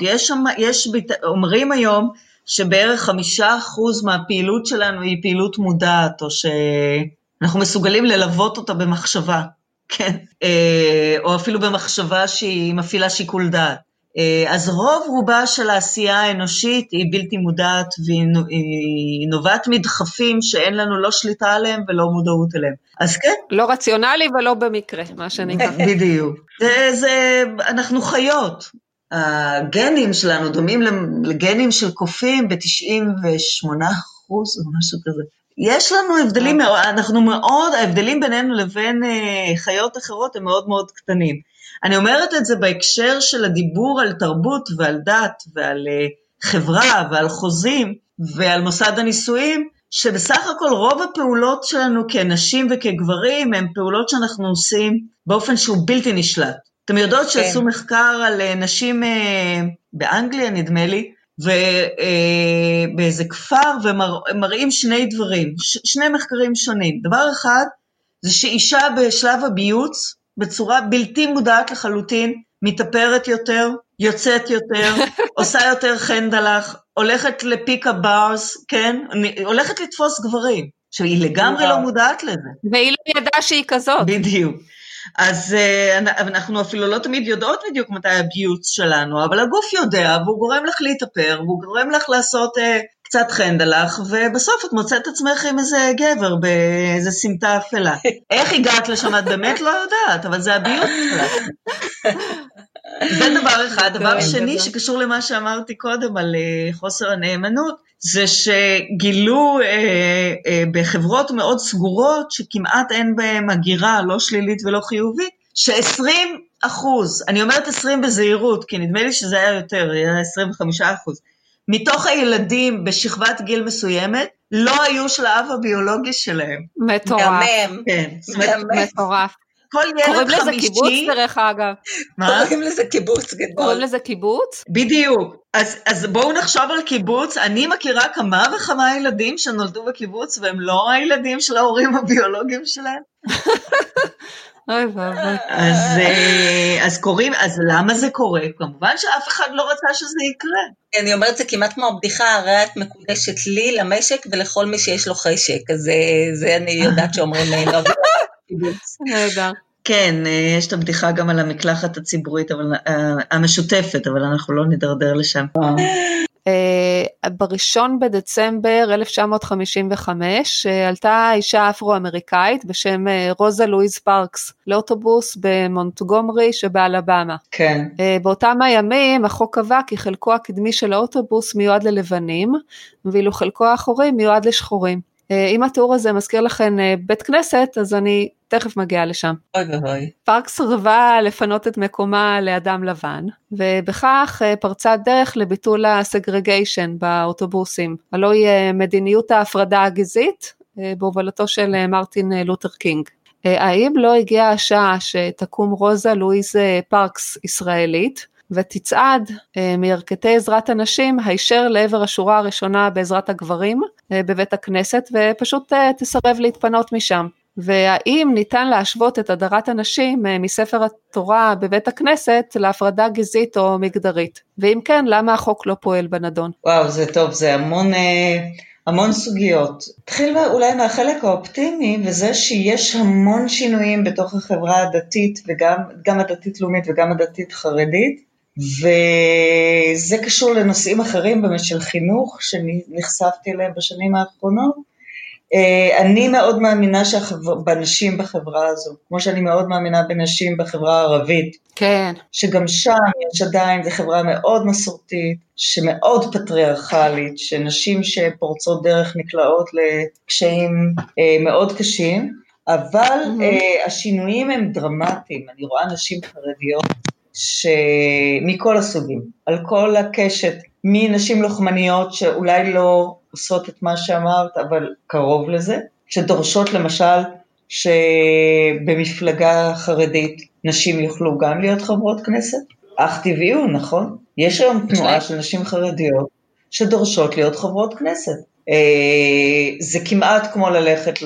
יש, אומרים היום שבערך חמישה אחוז מהפעילות שלנו היא פעילות מודעת, או שאנחנו מסוגלים ללוות אותה במחשבה, כן? אה, או אפילו במחשבה שהיא מפעילה שיקול דעת. אה, אז רוב רובה של העשייה האנושית היא בלתי מודעת והיא נובעת מדחפים שאין לנו לא שליטה עליהם ולא מודעות אליהם. אז כן. לא רציונלי ולא במקרה, מה שנקרא. בדיוק. זה, זה, אנחנו חיות. הגנים שלנו דומים לגנים של קופים ב-98 אחוז או משהו כזה. יש לנו הבדלים, אה. אנחנו מאוד, ההבדלים בינינו לבין אה, חיות אחרות הם מאוד מאוד קטנים. אני אומרת את זה בהקשר של הדיבור על תרבות ועל דת ועל אה, חברה ועל חוזים ועל מוסד הנישואים, שבסך הכל רוב הפעולות שלנו כנשים וכגברים הן פעולות שאנחנו עושים באופן שהוא בלתי נשלט. אתם יודעות כן. שעשו מחקר על אה, נשים אה, באנגליה, נדמה לי, ובאיזה כפר, ומראים שני דברים, שני מחקרים שונים. דבר אחד, זה שאישה בשלב הביוץ, בצורה בלתי מודעת לחלוטין, מתאפרת יותר, יוצאת יותר, עושה יותר חן דלך, הולכת לפיקה בארס, כן? הולכת לתפוס גברים. עכשיו, היא לגמרי לא מודעת לזה. והיא לא ידעה שהיא כזאת. בדיוק. אז uh, אנחנו אפילו לא תמיד יודעות בדיוק מתי הביוץ שלנו, אבל הגוף יודע, והוא גורם לך להתאפר, והוא גורם לך לעשות קצת חנדלח, ובסוף את מוצאת עצמך עם איזה גבר באיזה סמטה אפלה. איך הגעת לשם? את באמת לא יודעת, אבל זה הביוט שלך. זה דבר אחד. דבר שני שקשור למה שאמרתי קודם על אה, חוסר הנאמנות, זה שגילו אה, אה, בחברות מאוד סגורות, שכמעט אין בהן הגירה, לא שלילית ולא חיובית, ש-20 אחוז, אני אומרת 20 בזהירות, כי נדמה לי שזה היה יותר, היה 25 אחוז, מתוך הילדים בשכבת גיל מסוימת, לא היו של האב הביולוגי שלהם. מטורף. מהמם. כן. מטורף. כל ילד קוראים חמישי... קוראים לזה קיבוץ דרך אגב. מה? קוראים לזה קיבוץ גדול. קוראים לזה קיבוץ? בדיוק. אז, אז בואו נחשוב על קיבוץ. אני מכירה כמה וכמה ילדים שנולדו בקיבוץ והם לא הילדים של ההורים הביולוגיים שלהם. אוי ואבוי. אז, אה, אז קוראים, אז למה זה קורה? כמובן שאף אחד לא רצה שזה יקרה. אני אומרת, זה כמעט כמו הבדיחה, הרי את מקודשת לי, למשק ולכל מי שיש לו חשק, אז אה, זה אני יודעת שאומרים אה, לא נהדר. כן, יש את הבדיחה גם על המקלחת הציבורית, אבל, המשותפת, אבל אנחנו לא נידרדר לשם. אה, בראשון בדצמבר 1955 אה, עלתה אישה אפרו-אמריקאית בשם אה, רוזה לואיז פארקס לאוטובוס במונטגומרי שבאלבמה. כן. באותם הימים החוק קבע כי חלקו הקדמי של האוטובוס מיועד ללבנים ואילו חלקו האחורי מיועד לשחורים. אם התיאור הזה מזכיר לכם בית כנסת אז אני תכף מגיעה לשם. אוי ואבוי. פארקס סירבה לפנות את מקומה לאדם לבן, ובכך אה, פרצה דרך לביטול ה segregation באוטובוסים. הלוא היא אה, מדיניות ההפרדה הגזעית, בהובלתו של מרטין לותר קינג. האם לא הגיעה השעה שתקום רוזה לואיז פארקס ישראלית ותצעד מירכתי עזרת הנשים הישר לעבר השורה הראשונה בעזרת הגברים בבית הכנסת ופשוט תסרב להתפנות משם. והאם ניתן להשוות את הדרת הנשים אה, מספר התורה בבית הכנסת להפרדה גזעית או מגדרית? ואם כן, למה החוק לא פועל בנדון? וואו, זה טוב, זה המון, אה, המון סוגיות. נתחיל אולי מהחלק האופטימי, וזה שיש המון שינויים בתוך החברה הדתית, וגם הדתית-לאומית וגם הדתית-חרדית, וזה קשור לנושאים אחרים באמת של חינוך, שנחשפתי אליהם בשנים האחרונות. אה, אני מאוד מאמינה שהחבר... בנשים בחברה הזו, כמו שאני מאוד מאמינה בנשים בחברה הערבית. כן. שגם שם יש עדיין, זו חברה מאוד מסורתית, שמאוד פטריארכלית, שנשים שפורצות דרך נקלעות לקשיים אה, מאוד קשים, אבל mm-hmm. אה, השינויים הם דרמטיים. אני רואה נשים חרדיות מכל הסוגים, על כל הקשת, מנשים לוחמניות שאולי לא עושות את מה שאמרת, אבל קרוב לזה, שדורשות למשל שבמפלגה חרדית נשים יוכלו גם להיות חברות כנסת. אך טבעי הוא, נכון? יש היום תנועה של נשים חרדיות שדורשות להיות חברות כנסת. אה, זה כמעט כמו ללכת,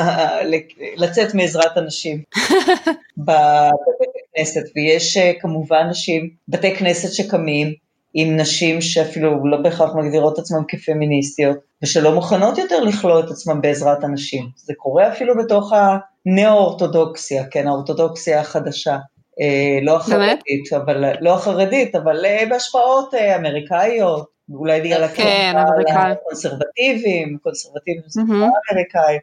לצאת מעזרת הנשים בבית הכנסת, ויש אה, כמובן נשים, בתי כנסת שקמים, עם נשים שאפילו לא בהכרח מגדירות עצמן כפמיניסטיות, ושלא מוכנות יותר לכלוא את עצמן בעזרת הנשים. זה קורה אפילו בתוך הנאו-אורתודוקסיה, כן, האורתודוקסיה החדשה. אה, לא החרדית, אבל, לא החרדית, אבל אה, בהשפעות אה, אמריקאיות, אולי בגלל כן, הקונסרבטיבים, קונסרבטיבים זה mm-hmm. אמריקאי,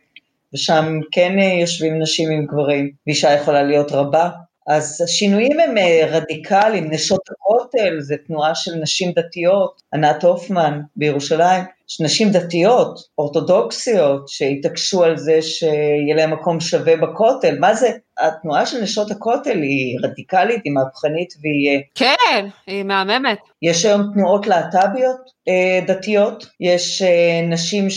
ושם כן יושבים נשים עם גברים, ואישה יכולה להיות רבה, אז השינויים הם אה, רדיקליים, נשות הכותל זה תנועה של נשים דתיות, ענת הופמן בירושלים, נשים דתיות, אורתודוקסיות, שהתעקשו על זה שיהיה להם מקום שווה בכותל, מה זה? התנועה של נשות הכותל היא רדיקלית, היא מהפכנית והיא... אה, כן, היא מהממת. יש היום תנועות להט"ביות אה, דתיות, יש נשים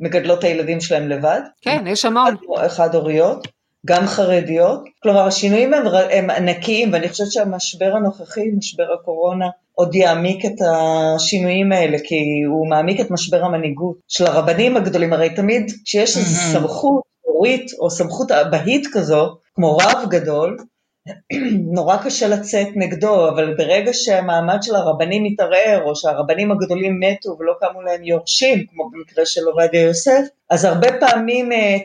שמגדלות את הילדים שלהם לבד. כן, יש המון. חד-הוריות. גם חרדיות, כלומר השינויים הם, הם ענקיים ואני חושבת שהמשבר הנוכחי, משבר הקורונה, עוד יעמיק את השינויים האלה, כי הוא מעמיק את משבר המנהיגות של הרבנים הגדולים, הרי תמיד כשיש איזו סמכות הורית או סמכות אבהית כזו, כמו רב גדול, נורא קשה לצאת נגדו, אבל ברגע שהמעמד של הרבנים מתערער, או שהרבנים הגדולים מתו ולא קמו להם יורשים, כמו במקרה של עובדיה יוסף, אז הרבה פעמים אה,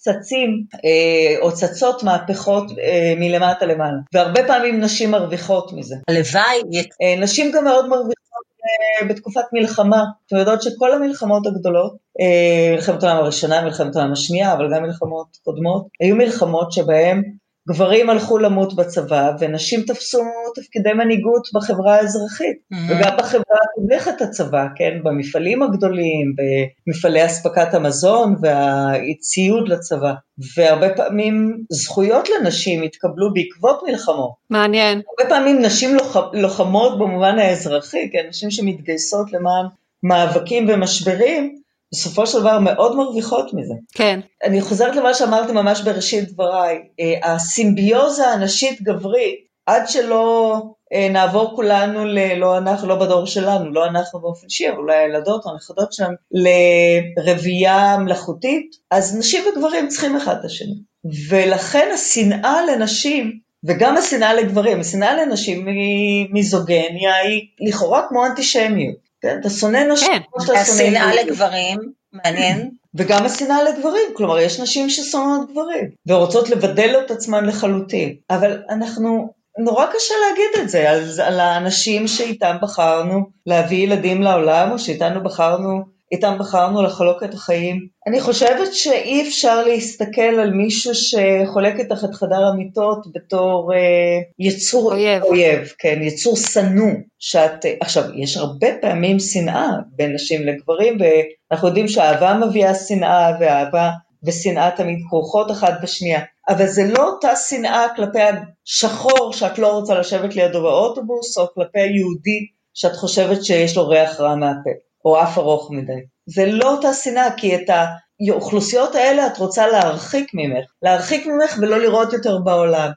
צצים אה, או צצות מהפכות אה, מלמטה למעלה, והרבה פעמים נשים מרוויחות מזה. הלוואי. נשים גם מאוד מרוויחות בתקופת מלחמה. אתם יודעות שכל המלחמות הגדולות, מלחמת העולם הראשונה, מלחמת העולם השנייה, אבל גם מלחמות קודמות, היו מלחמות שבהן גברים הלכו למות בצבא ונשים תפסו תפקידי מנהיגות בחברה האזרחית mm-hmm. וגם בחברה התומכת הצבא, כן, במפעלים הגדולים, במפעלי אספקת המזון והציוד לצבא, והרבה פעמים זכויות לנשים התקבלו בעקבות מלחמות. מעניין. הרבה פעמים נשים לוח... לוחמות במובן האזרחי, כן, נשים שמתגייסות למען מאבקים ומשברים, בסופו של דבר מאוד מרוויחות מזה. כן. אני חוזרת למה שאמרתי ממש בראשית דבריי, אה, הסימביוזה הנשית-גברית, עד שלא אה, נעבור כולנו, ל, לא אנחנו, לא בדור שלנו, לא אנחנו באופן אישי, אבל אולי הילדות או הנכדות שלנו, לרבייה מלאכותית, אז נשים וגברים צריכים אחד את השני. ולכן השנאה לנשים, וגם השנאה לגברים, השנאה לנשים מיזוגניה היא לכאורה כמו אנטישמיות. כן, אתה שונא נשים. כן, השנאה לגברים, מעניין. וגם השנאה לגברים, כלומר יש נשים ששונאות גברים, ורוצות לבדל את עצמן לחלוטין, אבל אנחנו, נורא קשה להגיד את זה על, על האנשים שאיתם בחרנו להביא ילדים לעולם, או שאיתנו בחרנו איתם בחרנו לחלוק את החיים. אני חושבת שאי אפשר להסתכל על מישהו שחולק איתך את חדר המיטות בתור אה, יצור אויב. אויב, כן, יצור שנוא. שאת, עכשיו, יש הרבה פעמים שנאה בין נשים לגברים, ואנחנו יודעים שאהבה מביאה שנאה, ואהבה ושנאה תמיד כרוכות אחת בשנייה, אבל זה לא אותה שנאה כלפי השחור שאת לא רוצה לשבת לידו באוטובוס, או כלפי היהודי שאת חושבת שיש לו ריח רע מהפה. או אף ארוך מדי. זה לא אותה שנאה, כי את האוכלוסיות האלה את רוצה להרחיק ממך, להרחיק ממך ולא לראות יותר בעולם.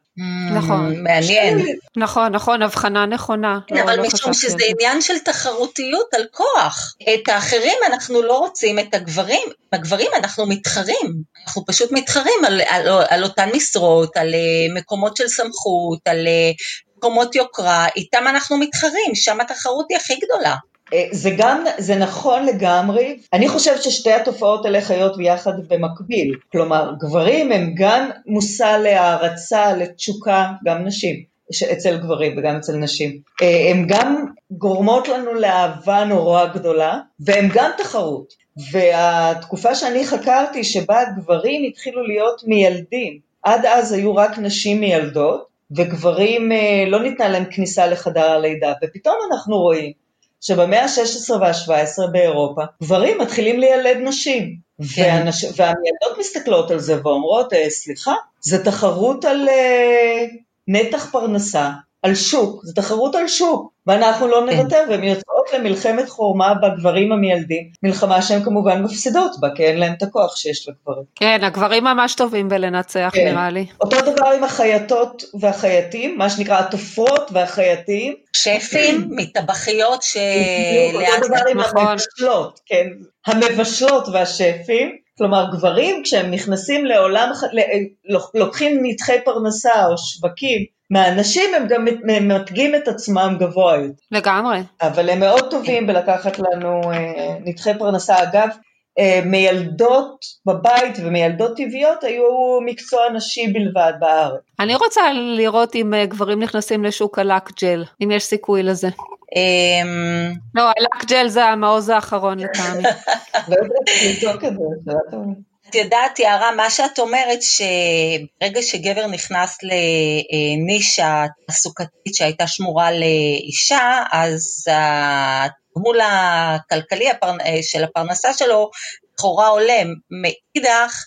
נכון. Mm, מעניין. נכון, נכון, הבחנה נכונה. כן, אבל לא משום שזה. עניין של תחרותיות על כוח. את האחרים אנחנו לא רוצים, את הגברים, הגברים אנחנו מתחרים. אנחנו פשוט מתחרים על, על, על אותן משרות, על אה, מקומות של סמכות, על אה, מקומות יוקרה, איתם אנחנו מתחרים, שם התחרות היא הכי גדולה. אה, זה גם, זה נכון לגמרי. אני חושבת ששתי התופעות האלה חיות ביחד במקביל. כלומר, גברים הם גם מושא להערצה, לתשוקה, גם נשים. אצל גברים וגם אצל נשים. אה, הן גם גורמות לנו לאהבה נורא גדולה, והן גם תחרות. והתקופה שאני חקרתי, שבה גברים התחילו להיות מיילדים, עד אז היו רק נשים מיילדות, וגברים אה, לא ניתנה להם כניסה לחדר הלידה, ופתאום אנחנו רואים שבמאה ה-16 וה-17 באירופה, גברים מתחילים לילד נשים. כן. והנש... והמילדות מסתכלות על זה ואומרות, "אה, סליחה, זה תחרות על אה, נתח פרנסה, על שוק, זה תחרות על שוק, ואנחנו לא כן. נוותר, והן יוצאות למלחמת חורמה בגברים המיילדים, מלחמה שהן כמובן מפסידות בה, כי אין להם את הכוח שיש לגברים. כן, הגברים ממש טובים בלנצח כן. נראה לי. אותו דבר עם החייטות והחייטים, מה שנקרא התופרות והחייטים, שפים, מטבחיות שלאט אותו דבר עם נכון. המבשלות, כן, המבשלות והשפים, כלומר גברים כשהם נכנסים לעולם, לוק- לוקחים נתחי פרנסה או שווקים מהנשים הם גם מת- ממתגים את עצמם גבוה יותר, לגמרי. אבל הם מאוד טובים בלקחת לנו אה, נתחי פרנסה, אגב אה, מיילדות בבית ומיילדות טבעיות היו מקצוע נשי בלבד בארץ. אני רוצה לראות אם אה, גברים נכנסים לשוק הלק ג'ל, אם יש סיכוי לזה. אמ, לא, הלק ג'ל זה המעוז האחרון לטעמי. את יודעת, יערה, מה שאת אומרת, שברגע שגבר נכנס לנישה תעסוקתית שהייתה שמורה לאישה, אז התגמול הכלכלי הפר- של הפרנסה שלו לכאורה עולה. מאידך,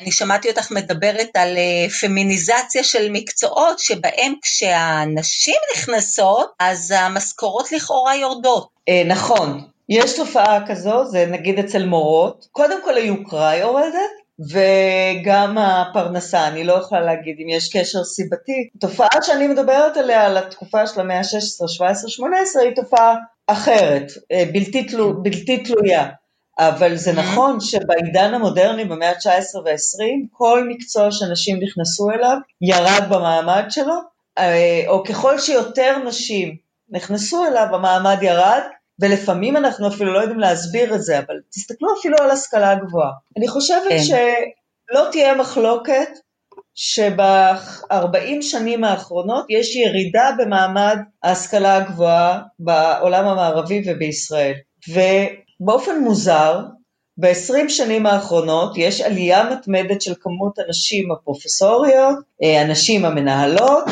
אני שמעתי אותך מדברת על אה, פמיניזציה של מקצועות שבהם כשהנשים נכנסות, אז המשכורות לכאורה יורדות. אה, נכון, יש תופעה כזו, זה נגיד אצל מורות, קודם כל היוקרה יורדת, וגם הפרנסה, אני לא יכולה להגיד אם יש קשר סיבתי. תופעה שאני מדברת עליה, על התקופה של המאה ה-16, 17, 18, היא תופעה אחרת, אה, בלתי, תלו, בלתי תלויה. אבל זה Mhm. נכון שבעידן המודרני, במאה ה-19 וה-20, כל מקצוע שנשים נכנסו אליו ירד במעמד שלו, אה, או ככל שיותר נשים נכנסו אליו, המעמד ירד, ולפעמים אנחנו אפילו לא יודעים להסביר את זה, אבל תסתכלו אפילו על השכלה גבוהה. אני חושבת כן. שלא תהיה מחלוקת שב-40 שנים האחרונות יש ירידה במעמד ההשכלה הגבוהה בעולם המערבי ובישראל. ובאופן מוזר, ב-20 שנים האחרונות יש עלייה מתמדת של כמות הנשים הפרופסוריות, אה, הנשים המנהלות,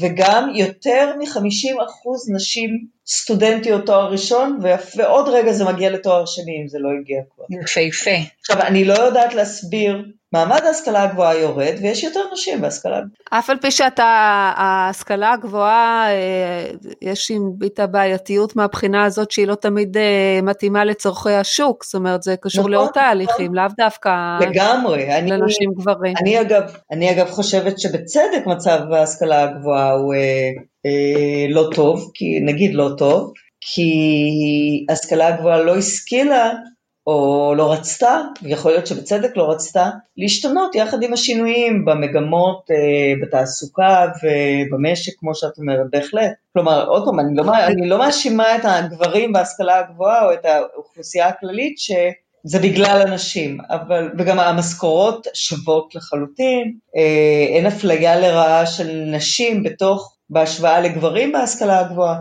וגם יותר מ-50% נשים סטודנטיות תואר ראשון, ועוד רגע זה מגיע לתואר שני אם זה לא הגיע כבר. יפהפה. עכשיו, אני לא יודעת להסביר, מעמד ההשכלה הגבוהה יורד, ויש יותר נשים בהשכלה הגבוהה. אף על פי שאתה, ההשכלה הגבוהה, אה, יש עם איתה בעייתיות מהבחינה הזאת שהיא לא תמיד אה, מתאימה לצורכי השוק, זאת אומרת זה קשור נכון, נכון. תהליכים, לאו דווקא לגמרי. אני, לנשים גברים. אני, אגב, אני אגב חושבת שבצדק מצב ההשכלה הגבוהה הוא אה, אה, לא טוב, כי נגיד לא טוב, כי ההשכלה הגבוהה לא השכילה או לא רצתה, ויכול להיות שבצדק לא רצתה, להשתנות יחד עם השינויים במגמות, אה, בתעסוקה ובמשק, כמו שאת אומרת, בהחלט. כלומר, עוד פעם, אני לא, אני לא מאשימה את הגברים בהשכלה הגבוהה או את האוכלוסייה הכללית ש... זה בגלל הנשים, אבל, וגם המשכורות שוות לחלוטין, אה, אין אפליה לרעה של נשים בתוך, בהשוואה לגברים בהשכלה הגבוהה,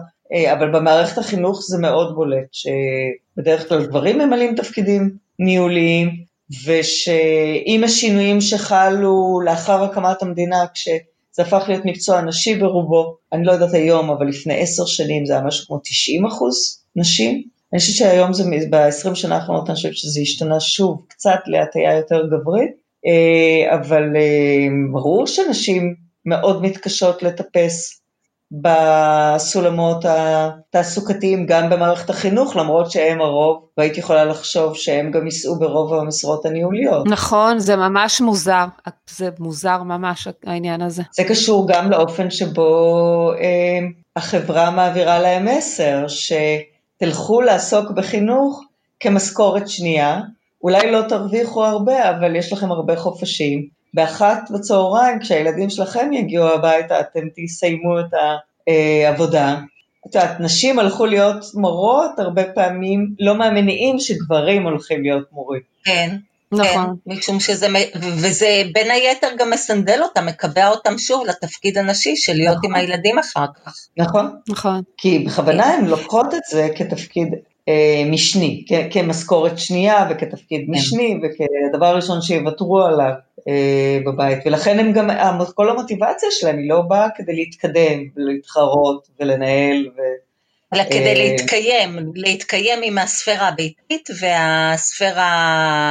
אבל במערכת החינוך זה מאוד בולט, שבדרך כלל גברים ממלאים תפקידים ניהוליים, ושעם השינויים שחלו לאחר הקמת המדינה, כשזה הפך להיות מקצוע נשי ברובו, אני לא יודעת היום, אבל לפני עשר שנים זה היה משהו כמו 90 אחוז נשים, אני חושבת שהיום זה, ב-20 שנה האחרונות אני חושבת שזה השתנה שוב, קצת להטייה יותר גברית, אה, אבל אה, ברור שנשים מאוד מתקשות לטפס בסולמות התעסוקתיים גם במערכת החינוך, למרות שהם הרוב, והייתי יכולה לחשוב שהם גם יישאו ברוב המשרות הניהוליות. נכון, זה ממש מוזר, זה מוזר ממש העניין הזה. זה קשור גם לאופן שבו אה, החברה מעבירה להם מסר, שתלכו לעסוק בחינוך כמשכורת שנייה, אולי לא תרוויחו הרבה, אבל יש לכם הרבה חופשים. באחת בצהריים, כשהילדים שלכם יגיעו הביתה, אתם תסיימו את העבודה. את יודעת, נשים הלכו להיות מורות הרבה פעמים לא מהמניעים שגברים הולכים להיות מורים. כן, נכון. כן, משום שזה, וזה בין היתר גם מסנדל אותם, מקבע אותם שוב לתפקיד הנשי של להיות נכון. עם הילדים אחר כך. נכון. נכון. כי בכוונה הן לוקחות את זה כתפקיד אה, משני, כמשכורת שנייה וכתפקיד כן. משני וכדבר הראשון שיוותרו עליו בבית, ולכן הם גם, כל המוטיבציה שלהם היא לא באה כדי להתקדם ולהתחרות ולנהל ו... אלא כדי אה, להתקיים, להתקיים עם הספירה הביתית והספירה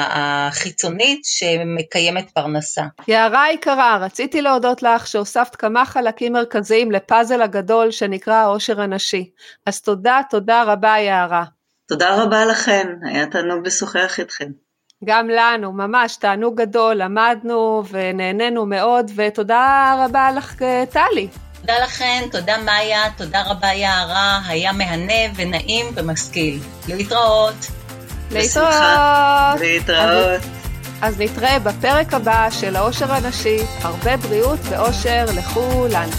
החיצונית שמקיימת פרנסה. יערה יקרה, רציתי להודות לך שהוספת כמה חלקים מרכזיים לפאזל הגדול שנקרא העושר הנשי. אז תודה, תודה רבה יערה. תודה רבה לכן, היה תענוג לשוחח איתכם. גם לנו, ממש תענוג גדול, למדנו ונהנינו מאוד, ותודה רבה לך טלי. תודה לכן, תודה מאיה, תודה רבה יערה, היה מהנה ונעים ומשכיל. להתראות. להתראות. להתראות. אז נתראה בפרק הבא של העושר הנשי, הרבה בריאות ואושר לכולנו.